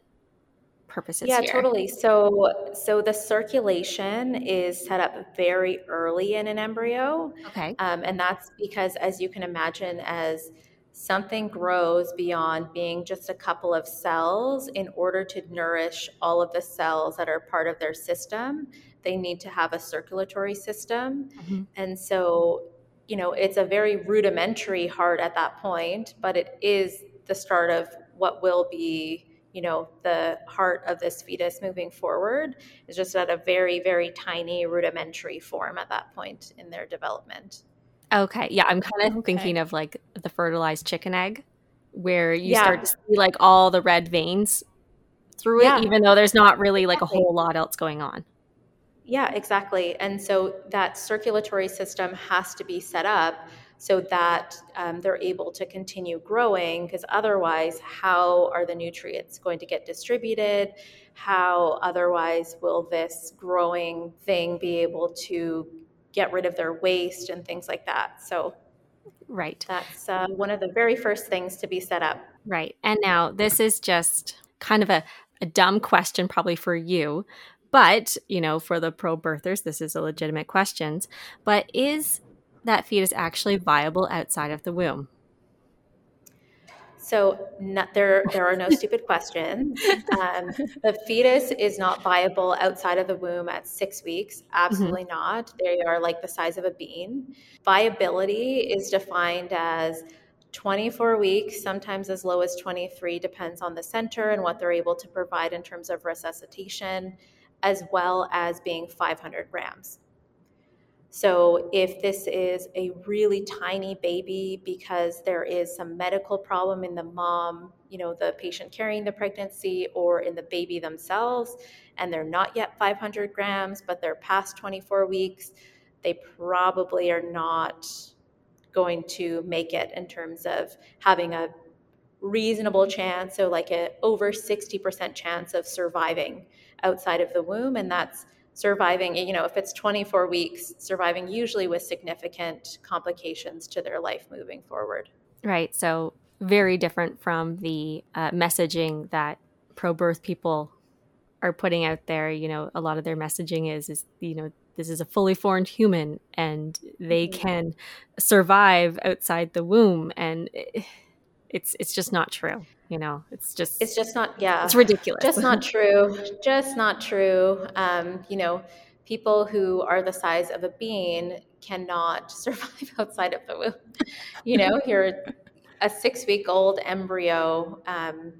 purposes? Yeah, here? totally. So so the circulation is set up very early in an embryo. Okay. Um, and that's because, as you can imagine, as something grows beyond being just a couple of cells in order to nourish all of the cells that are part of their system they need to have a circulatory system. Mm-hmm. And so, you know, it's a very rudimentary heart at that point, but it is the start of what will be you know the heart of this fetus moving forward is just at a very very tiny rudimentary form at that point in their development okay yeah i'm kind of okay. thinking of like the fertilized chicken egg where you yeah. start to see like all the red veins through it even though there's not really like a whole lot else going on yeah, exactly. And so that circulatory system has to be set up so that um, they're able to continue growing because otherwise how are the nutrients going to get distributed? How otherwise will this growing thing be able to get rid of their waste and things like that? So right. that's uh, one of the very first things to be set up. Right. And now this is just kind of a, a dumb question probably for you but, you know, for the pro birthers, this is a legitimate question. But is that fetus actually viable outside of the womb? So not, there, there are no stupid questions. Um, the fetus is not viable outside of the womb at six weeks. Absolutely mm-hmm. not. They are like the size of a bean. Viability is defined as 24 weeks, sometimes as low as 23, depends on the center and what they're able to provide in terms of resuscitation as well as being 500 grams. So, if this is a really tiny baby because there is some medical problem in the mom, you know, the patient carrying the pregnancy, or in the baby themselves, and they're not yet 500 grams, but they're past 24 weeks, they probably are not going to make it in terms of having a reasonable chance, so like a over 60% chance of surviving outside of the womb. And that's surviving, you know, if it's 24 weeks, surviving usually with significant complications to their life moving forward. Right. So, very different from the uh, messaging that pro birth people are putting out there. You know, a lot of their messaging is, is, you know, this is a fully formed human and they mm-hmm. can survive outside the womb. And it's, it's just not true you know it's just it's just not yeah. it's ridiculous. Just not true. Just not true. Um, you know people who are the size of a bean cannot survive outside of the womb. You know you're a six week old embryo um,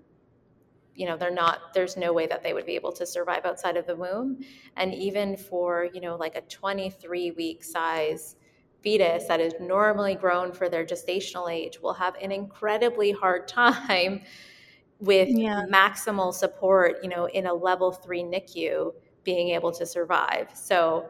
you know they're not there's no way that they would be able to survive outside of the womb. And even for you know like a 23 week size fetus that is normally grown for their gestational age will have an incredibly hard time with yeah. maximal support, you know, in a level three NICU being able to survive. So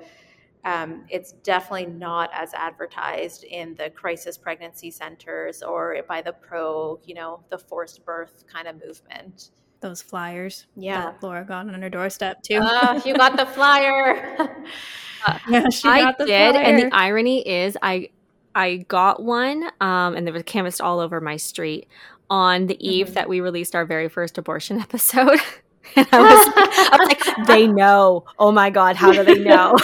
um, it's definitely not as advertised in the crisis pregnancy centers or by the pro, you know, the forced birth kind of movement. Those flyers. Yeah. Laura got on her doorstep too. uh, you got the flyer. yeah, I did, and the irony is, I I got one, um, and there was canvassed all over my street on the eve mm-hmm. that we released our very first abortion episode. and I was, I was like, they know. Oh my god, how do they know?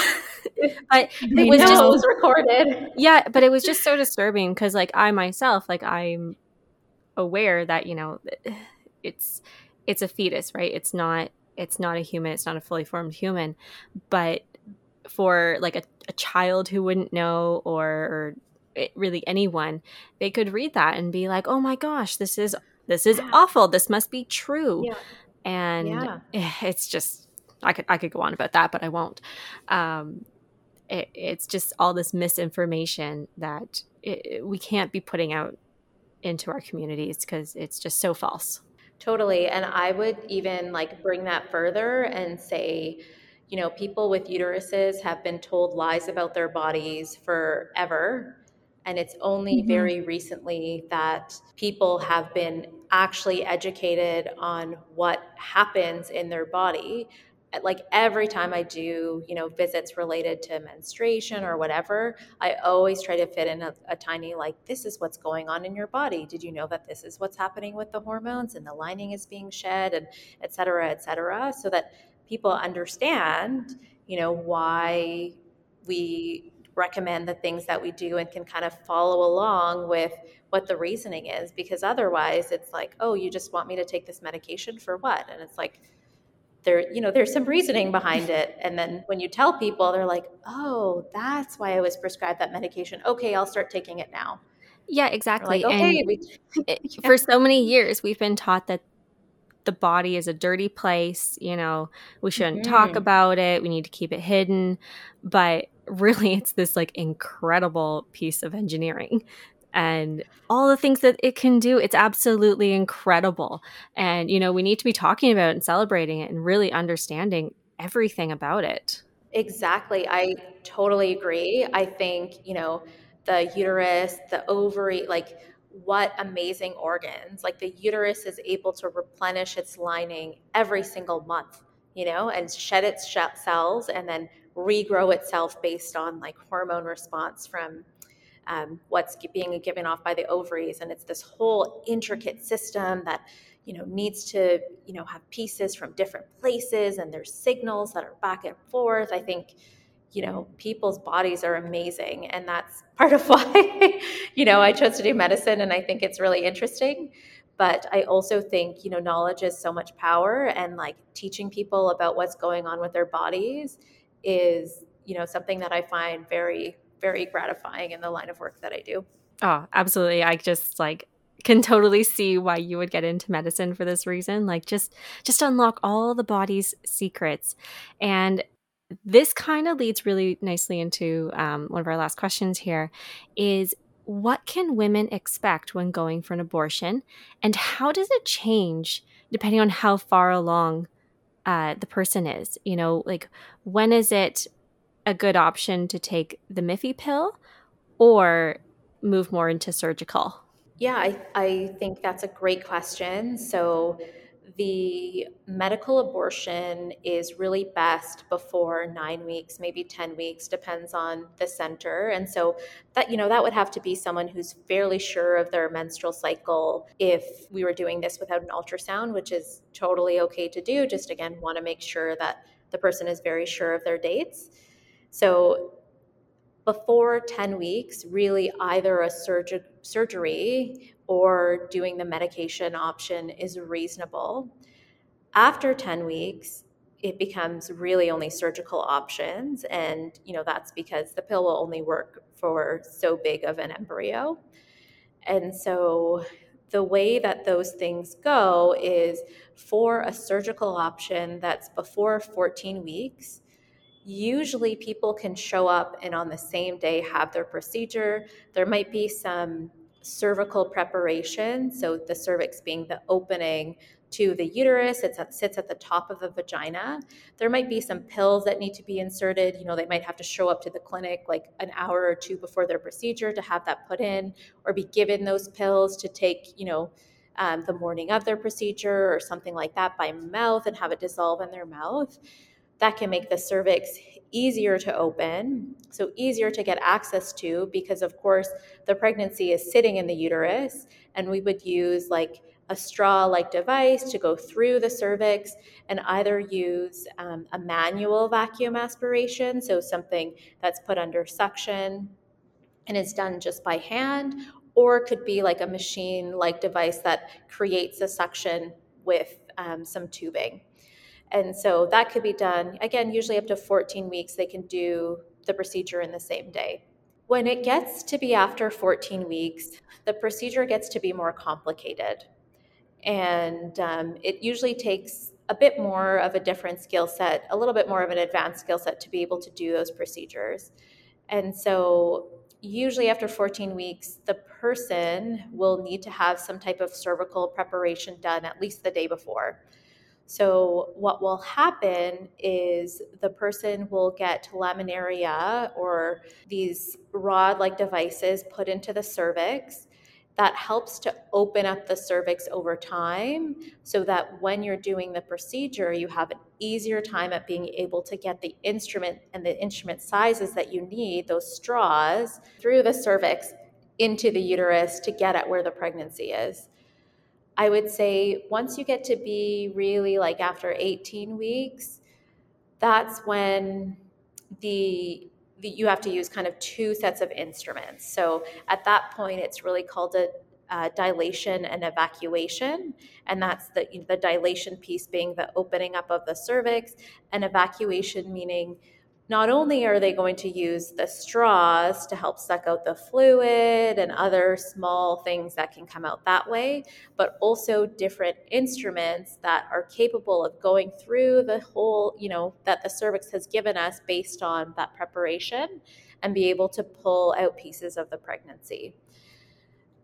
but they it was know. just it was recorded. Yeah, but it was just so disturbing because, like, I myself, like, I'm aware that you know, it's it's a fetus, right? It's not it's not a human. It's not a fully formed human, but for like a, a child who wouldn't know or, or it, really anyone they could read that and be like oh my gosh this is this is yeah. awful this must be true yeah. and yeah. It's just i could i could go on about that but i won't um, it, it's just all this misinformation that it, we can't be putting out into our communities because it's just so false totally and i would even like bring that further and say you know, people with uteruses have been told lies about their bodies forever. And it's only mm-hmm. very recently that people have been actually educated on what happens in their body. Like every time I do, you know, visits related to menstruation or whatever, I always try to fit in a, a tiny, like, this is what's going on in your body. Did you know that this is what's happening with the hormones and the lining is being shed and et cetera, et cetera, so that people understand, you know, why we recommend the things that we do and can kind of follow along with what the reasoning is because otherwise it's like oh you just want me to take this medication for what and it's like there you know there's some reasoning behind it and then when you tell people they're like oh that's why i was prescribed that medication okay i'll start taking it now yeah exactly like, okay. and for so many years we've been taught that the body is a dirty place. You know, we shouldn't mm-hmm. talk about it. We need to keep it hidden. But really, it's this like incredible piece of engineering and all the things that it can do. It's absolutely incredible. And, you know, we need to be talking about it and celebrating it and really understanding everything about it. Exactly. I totally agree. I think, you know, the uterus, the ovary, like what amazing organs. Like the uterus is able to replenish its lining every single month, you know, and shed its cells and then regrow itself based on like hormone response from um, what's being given off by the ovaries. And it's this whole intricate system that you know needs to you know have pieces from different places and there's signals that are back and forth i think you know, people's bodies are amazing. And that's part of why, you know, I chose to do medicine and I think it's really interesting. But I also think, you know, knowledge is so much power and like teaching people about what's going on with their bodies is, you know, something that I find very, very gratifying in the line of work that I do. Oh, absolutely. I just like can totally see why you would get into medicine for this reason like just just unlock all the body's secrets and this kind of leads really nicely into um, one of our last questions here is what can women expect when going for an abortion and how does it change depending on how far along uh, the person is you know like when is it a good option to take the miffy pill or move more into surgical yeah i, I think that's a great question so the medical abortion is really best before nine weeks, maybe 10 weeks, depends on the center. And so that, you know, that would have to be someone who's fairly sure of their menstrual cycle if we were doing this without an ultrasound, which is totally okay to do. Just again, want to make sure that the person is very sure of their dates. So before 10 weeks, really either a surg- surgery or doing the medication option is reasonable. After 10 weeks, it becomes really only surgical options and you know that's because the pill will only work for so big of an embryo and so the way that those things go is for a surgical option that's before 14 weeks usually people can show up and on the same day have their procedure there might be some cervical preparation. So the cervix being the opening to the uterus, it sits at the top of the vagina. There might be some pills that need to be inserted. You know, they might have to show up to the clinic like an hour or two before their procedure to have that put in, or be given those pills to take, you know, um, the morning of their procedure or something like that by mouth and have it dissolve in their mouth. That can make the cervix easier to open, so easier to get access to because, of course, the pregnancy is sitting in the uterus, and we would use like a straw like device to go through the cervix and either use um, a manual vacuum aspiration, so something that's put under suction and is done just by hand, or could be like a machine like device that creates a suction with um, some tubing. And so that could be done, again, usually up to 14 weeks, they can do the procedure in the same day. When it gets to be after 14 weeks, the procedure gets to be more complicated. And um, it usually takes a bit more of a different skill set, a little bit more of an advanced skill set to be able to do those procedures. And so, usually after 14 weeks, the person will need to have some type of cervical preparation done at least the day before. So, what will happen is the person will get laminaria or these rod like devices put into the cervix that helps to open up the cervix over time so that when you're doing the procedure, you have an easier time at being able to get the instrument and the instrument sizes that you need, those straws, through the cervix into the uterus to get at where the pregnancy is. I would say once you get to be really like after 18 weeks, that's when the, the, you have to use kind of two sets of instruments. So at that point, it's really called a uh, dilation and evacuation, and that's the the dilation piece being the opening up of the cervix, and evacuation meaning not only are they going to use the straws to help suck out the fluid and other small things that can come out that way, but also different instruments that are capable of going through the whole, you know, that the cervix has given us based on that preparation and be able to pull out pieces of the pregnancy.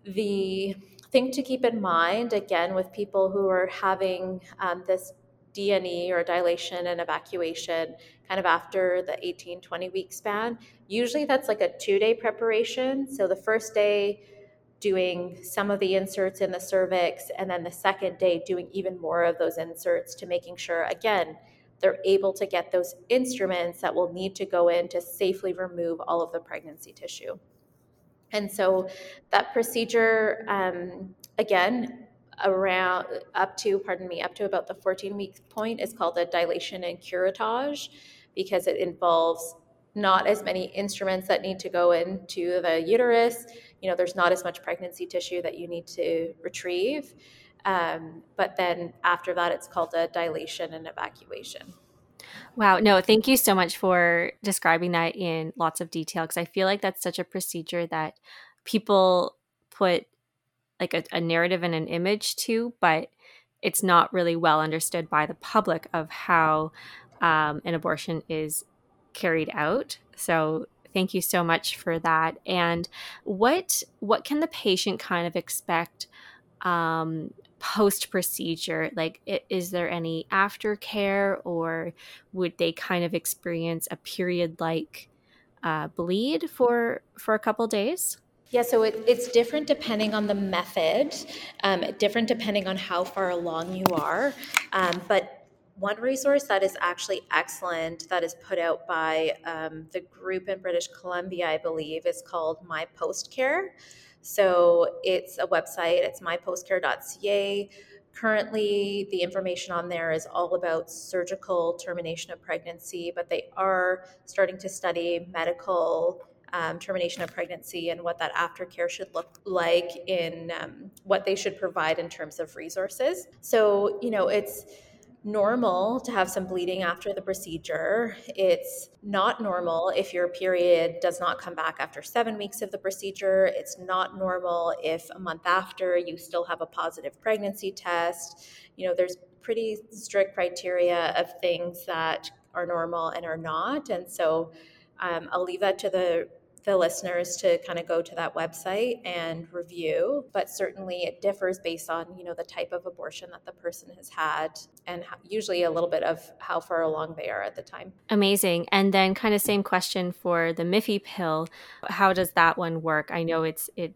The thing to keep in mind, again, with people who are having um, this D&E or dilation and evacuation kind of after the 18, 20 week span. Usually that's like a two day preparation. So the first day, doing some of the inserts in the cervix, and then the second day, doing even more of those inserts to making sure, again, they're able to get those instruments that will need to go in to safely remove all of the pregnancy tissue. And so that procedure, um, again, around up to pardon me up to about the 14 week point is called a dilation and curettage because it involves not as many instruments that need to go into the uterus. You know there's not as much pregnancy tissue that you need to retrieve. Um, but then after that it's called a dilation and evacuation. Wow. No, thank you so much for describing that in lots of detail because I feel like that's such a procedure that people put like a, a narrative and an image to, but it's not really well understood by the public of how um, an abortion is carried out. So thank you so much for that. And what what can the patient kind of expect um, post procedure? Like, is there any aftercare, or would they kind of experience a period like uh, bleed for for a couple days? Yeah, so it, it's different depending on the method, um, different depending on how far along you are. Um, but one resource that is actually excellent that is put out by um, the group in British Columbia, I believe, is called My Post Care. So it's a website, it's mypostcare.ca. Currently, the information on there is all about surgical termination of pregnancy, but they are starting to study medical um, termination of pregnancy and what that aftercare should look like in um, what they should provide in terms of resources. So, you know, it's normal to have some bleeding after the procedure. It's not normal if your period does not come back after seven weeks of the procedure. It's not normal if a month after you still have a positive pregnancy test. You know, there's pretty strict criteria of things that are normal and are not. And so um, I'll leave that to the the listeners to kind of go to that website and review but certainly it differs based on you know the type of abortion that the person has had and usually a little bit of how far along they are at the time. Amazing. And then kind of same question for the miffy pill. How does that one work? I know it's it,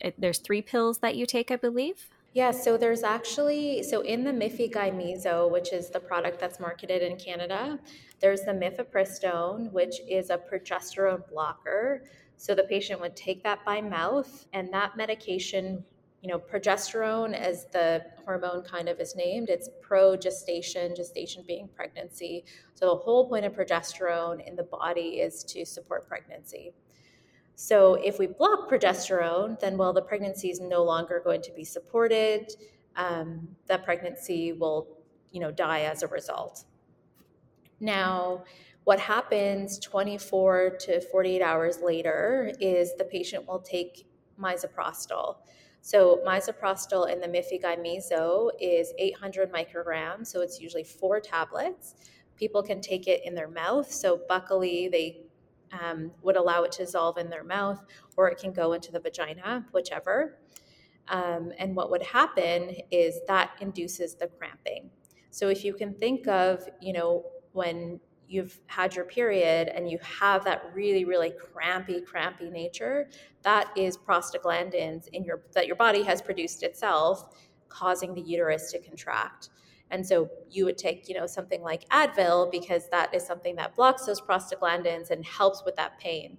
it there's three pills that you take i believe? Yeah, so there's actually so in the Mifegymiso, which is the product that's marketed in Canada, there's the mifepristone, which is a progesterone blocker. So the patient would take that by mouth, and that medication, you know, progesterone, as the hormone kind of is named, it's pro gestation, gestation being pregnancy. So the whole point of progesterone in the body is to support pregnancy. So if we block progesterone, then well, the pregnancy is no longer going to be supported. Um, that pregnancy will, you know, die as a result. Now, what happens 24 to 48 hours later is the patient will take misoprostol. So misoprostol in the Mifegymiso is 800 micrograms, so it's usually four tablets. People can take it in their mouth. So buccally, they um, would allow it to dissolve in their mouth, or it can go into the vagina, whichever. Um, and what would happen is that induces the cramping. So if you can think of, you know, when you've had your period and you have that really really crampy crampy nature that is prostaglandins in your that your body has produced itself causing the uterus to contract. And so you would take you know something like advil because that is something that blocks those prostaglandins and helps with that pain.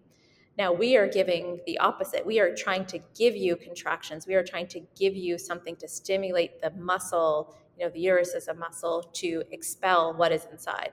Now we are giving the opposite. We are trying to give you contractions. We are trying to give you something to stimulate the muscle you know the uterus is a muscle to expel what is inside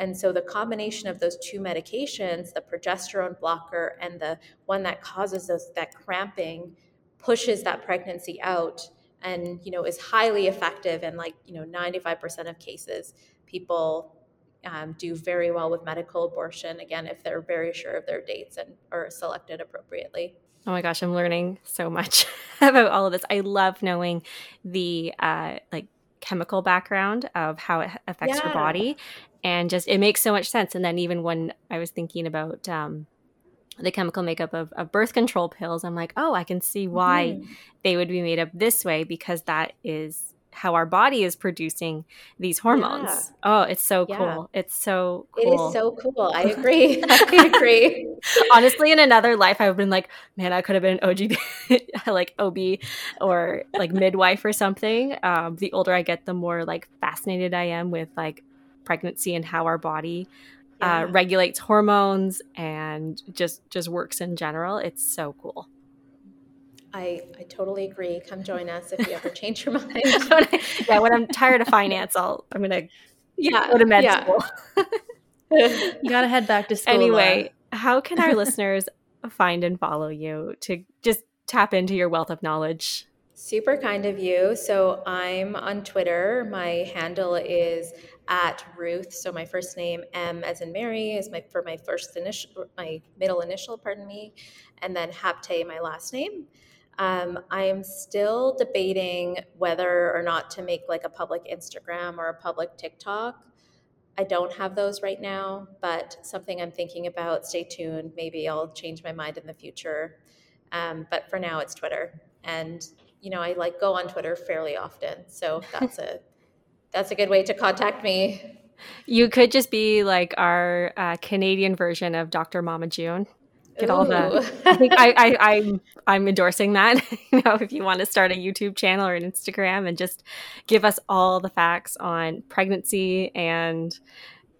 and so the combination of those two medications, the progesterone blocker and the one that causes those that cramping, pushes that pregnancy out and you know is highly effective in like you know 95% of cases people um, do very well with medical abortion again if they're very sure of their dates and are selected appropriately. Oh my gosh i'm learning so much about all of this. I love knowing the uh, like chemical background of how it affects yeah. your body and just it makes so much sense and then even when i was thinking about um, the chemical makeup of, of, birth control pills i'm like oh i can see why mm. they would be made up this way because that is how our body is producing these hormones yeah. oh it's so yeah. cool it's so cool. it is so cool i agree i agree honestly in another life i've been like man i could have been an og like ob or like midwife or something um, the older i get the more like fascinated i am with like pregnancy and how our body uh, yeah. uh, regulates hormones and just just works in general. It's so cool. I, I totally agree. Come join us if you ever change your mind. yeah, when I'm tired of finance, I'll I'm gonna yeah go to med yeah. school. you gotta head back to school. Anyway, how can our listeners find and follow you to just tap into your wealth of knowledge? Super kind of you. So I'm on Twitter. My handle is at Ruth. So my first name M as in Mary is my for my first initial, my middle initial, pardon me, and then Hapte, my last name. Um, I am still debating whether or not to make like a public Instagram or a public TikTok. I don't have those right now, but something I'm thinking about. Stay tuned. Maybe I'll change my mind in the future. Um, but for now, it's Twitter, and you know I like go on Twitter fairly often, so that's a that's a good way to contact me. You could just be like our uh, Canadian version of Dr. Mama June. Get Ooh. all the. I think I, I I'm I'm endorsing that. you know, if you want to start a YouTube channel or an Instagram and just give us all the facts on pregnancy and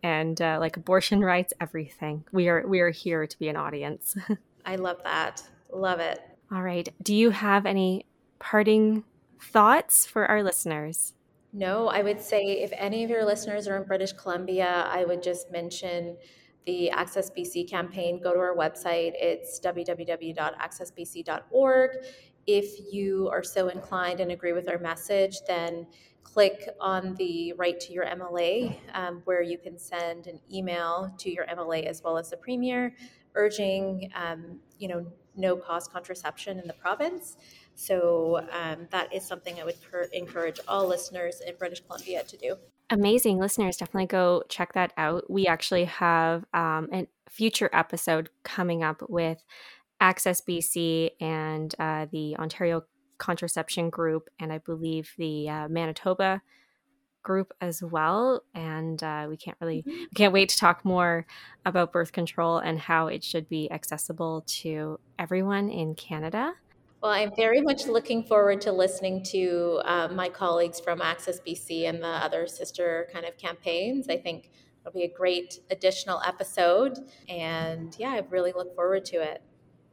and uh, like abortion rights, everything. We are we are here to be an audience. I love that. Love it. All right. Do you have any parting thoughts for our listeners? No, I would say if any of your listeners are in British Columbia, I would just mention the Access BC campaign. Go to our website. It's www.accessbc.org. If you are so inclined and agree with our message, then click on the Write to Your MLA, um, where you can send an email to your MLA as well as the Premier, urging um, you know no cost contraception in the province. So um, that is something I would encourage all listeners in British Columbia to do. Amazing listeners, definitely go check that out. We actually have um, a future episode coming up with Access BC and uh, the Ontario Contraception Group, and I believe the uh, Manitoba group as well and uh, we can't really mm-hmm. we can't wait to talk more about birth control and how it should be accessible to everyone in canada well, I'm very much looking forward to listening to uh, my colleagues from Access BC and the other sister kind of campaigns. I think it'll be a great additional episode. And yeah, I really look forward to it.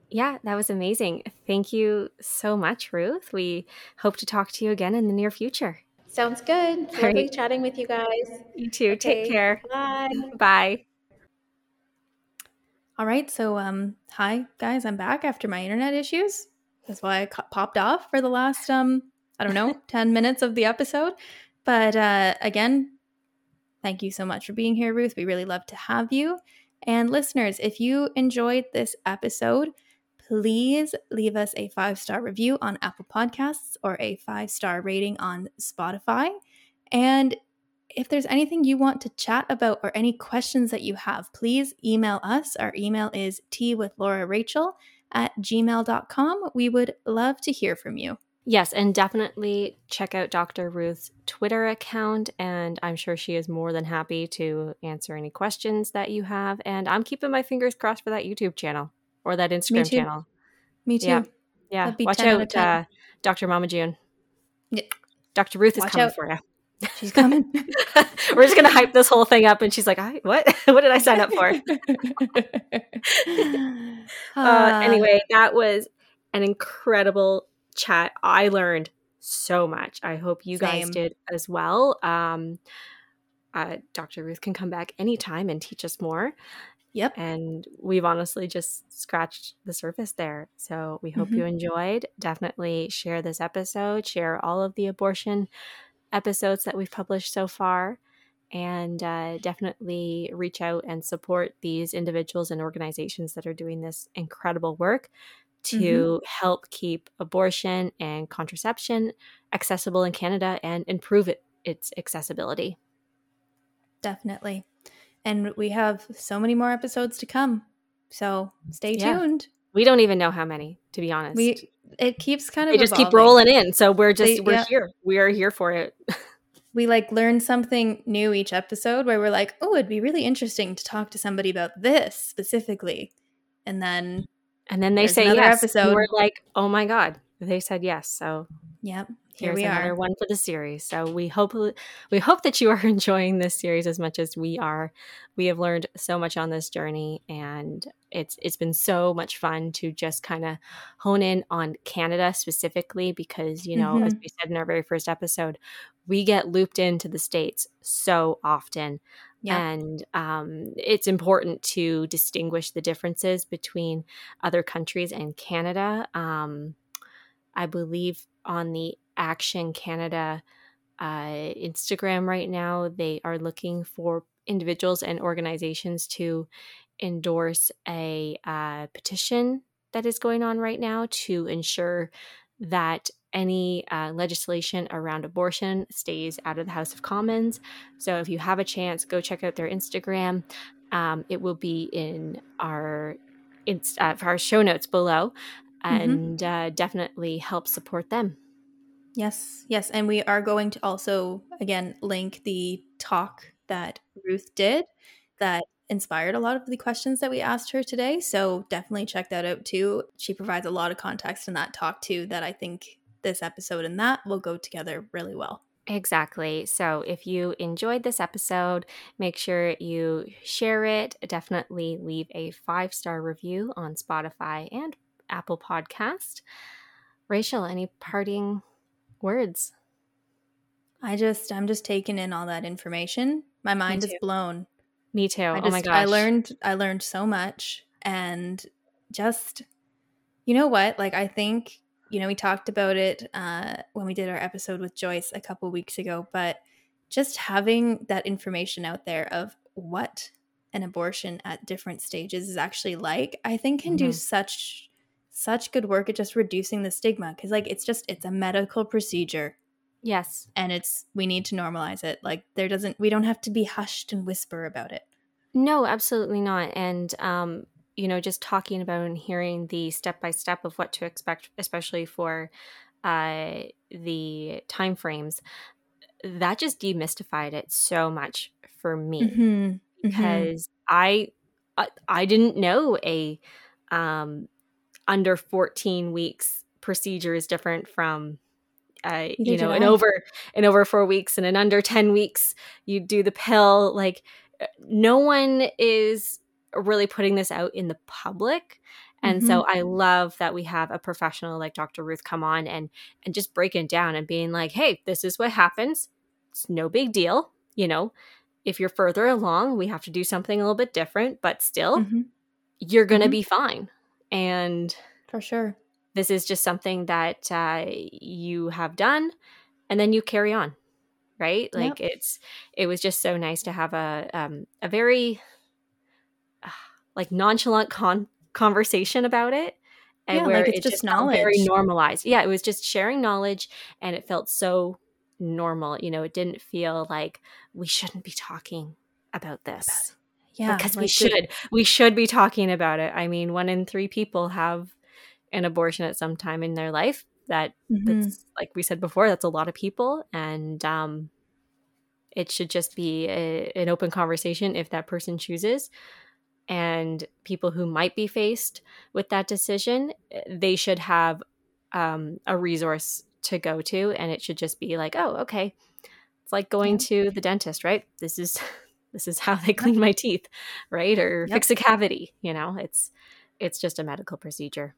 Yeah, that was amazing. Thank you so much, Ruth. We hope to talk to you again in the near future. Sounds good. Lovely right. chatting with you guys. You too. Okay. Take care. Bye. Bye. All right. So, um, hi guys. I'm back after my internet issues. That's why I popped off for the last, um, I don't know, 10 minutes of the episode. But uh, again, thank you so much for being here, Ruth. We really love to have you. And listeners, if you enjoyed this episode, please leave us a five star review on Apple Podcasts or a five star rating on Spotify. And if there's anything you want to chat about or any questions that you have, please email us. Our email is tea with Laura Rachel at gmail.com. We would love to hear from you. Yes, and definitely check out Dr. Ruth's Twitter account, and I'm sure she is more than happy to answer any questions that you have. And I'm keeping my fingers crossed for that YouTube channel or that Instagram channel. Me too. Yeah, yeah. Watch out, uh, Dr. Mama June. Yeah. Dr. Ruth is Watch coming out. for you. She's coming. We're just gonna hype this whole thing up, and she's like, "I "What? what did I sign up for?" uh, anyway, that was an incredible chat. I learned so much. I hope you Same. guys did as well. Um, uh, Dr. Ruth can come back anytime and teach us more. Yep. And we've honestly just scratched the surface there. So we hope mm-hmm. you enjoyed. Definitely share this episode, share all of the abortion episodes that we've published so far and uh, definitely reach out and support these individuals and organizations that are doing this incredible work to mm-hmm. help keep abortion and contraception accessible in Canada and improve it, its accessibility. Definitely. And we have so many more episodes to come. So stay yeah. tuned. We don't even know how many, to be honest. We it keeps kind of they just evolving. keep rolling in. So we're just they, we're yeah. here. We are here for it. we like learn something new each episode where we're like, oh, it'd be really interesting to talk to somebody about this specifically. And then and then they say yes. Episode. we're like, oh my God. They said yes. So Yep. Here Here's we another are. one for the series. So we hope we hope that you are enjoying this series as much as we are. We have learned so much on this journey, and it's it's been so much fun to just kind of hone in on Canada specifically because you know, mm-hmm. as we said in our very first episode, we get looped into the states so often. Yeah. And um, it's important to distinguish the differences between other countries and Canada. Um, I believe on the Action Canada uh, Instagram right now. They are looking for individuals and organizations to endorse a uh, petition that is going on right now to ensure that any uh, legislation around abortion stays out of the House of Commons. So if you have a chance, go check out their Instagram. Um, it will be in our in, uh, our show notes below, and mm-hmm. uh, definitely help support them. Yes, yes, and we are going to also again link the talk that Ruth did that inspired a lot of the questions that we asked her today. So definitely check that out too. She provides a lot of context in that talk too that I think this episode and that will go together really well. Exactly. So if you enjoyed this episode, make sure you share it. Definitely leave a five star review on Spotify and Apple Podcast. Rachel, any parting words? I just, I'm just taking in all that information. My mind is blown. Me too. Just, oh my gosh. I learned, I learned so much, and just, you know what? Like I think you know, we talked about it uh, when we did our episode with Joyce a couple weeks ago, but just having that information out there of what an abortion at different stages is actually like, I think can mm-hmm. do such such good work at just reducing the stigma because like it's just it's a medical procedure. Yes. And it's we need to normalize it. Like there doesn't we don't have to be hushed and whisper about it. No, absolutely not. And um you know, just talking about and hearing the step by step of what to expect, especially for uh, the time frames, that just demystified it so much for me mm-hmm. mm-hmm. because mm-hmm. I, I I didn't know a um, under 14 weeks procedure is different from uh, you know, in over in over four weeks and in under 10 weeks, you do the pill. Like, uh, no one is really putting this out in the public and mm-hmm. so i love that we have a professional like dr ruth come on and and just breaking down and being like hey this is what happens it's no big deal you know if you're further along we have to do something a little bit different but still mm-hmm. you're gonna mm-hmm. be fine and for sure. this is just something that uh, you have done and then you carry on right? Like yep. it's it was just so nice to have a um, a very like nonchalant con- conversation about it and yeah, where like it's it just, knowledge very normalized. Yeah it was just sharing knowledge and it felt so normal you know? It didn't feel like we shouldn't be talking about this yeah because like we should we should be talking about it i mean one in three people have an abortion at some time in their life that mm-hmm. that's like we said before that's a lot of people and um it should just be a, an open conversation if that person chooses and people who might be faced with that decision, eh, they should have um, a resource to go to, and it should just be like, oh, okay, it's like going to the dentist, right? This is this is how they clean my teeth, right? Or yep. fix a cavity. You know, it's it's just a medical procedure.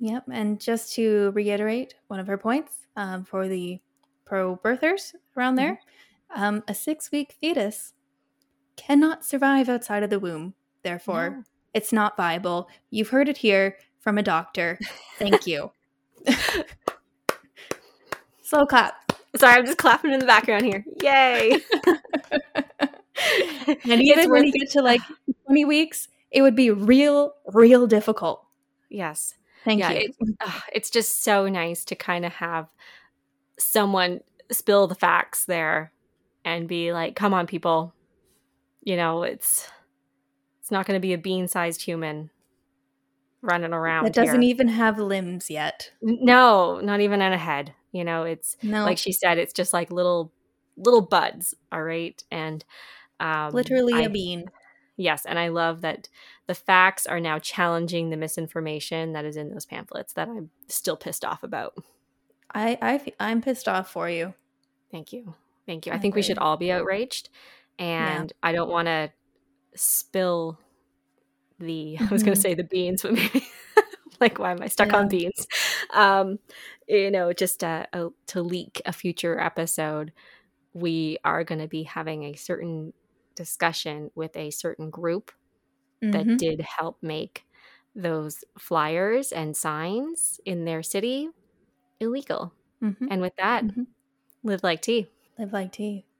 Yep, and just to reiterate one of her points um, for the pro birthers around there, mm-hmm. um, a six week fetus cannot survive outside of the womb Therefore, no. it's not viable. You've heard it here from a doctor. Thank you. Slow clap. Sorry, I'm just clapping in the background here. Yay. and even when you get to like 20 weeks, it would be real, real difficult. Yes. Thank yeah, you. It, uh, it's just so nice to kind of have someone spill the facts there and be like, come on, people. You know, it's it's not going to be a bean-sized human running around. That doesn't here. even have limbs yet. No, not even in a head. You know, it's no. like she said, it's just like little little buds. All right, and um, literally I, a bean. Yes, and I love that the facts are now challenging the misinformation that is in those pamphlets that I'm still pissed off about. I, I I'm pissed off for you. Thank you, thank you. I, I think agree. we should all be outraged, and yeah. I don't want to spill the mm-hmm. I was going to say the beans, but maybe like why am I stuck yeah. on beans? Um, you know, just uh, uh, to leak a future episode, we are going to be having a certain discussion with a certain group mm-hmm. that did help make those flyers and signs in their city illegal. Mm-hmm. And with that, mm-hmm. live like tea. Live like tea.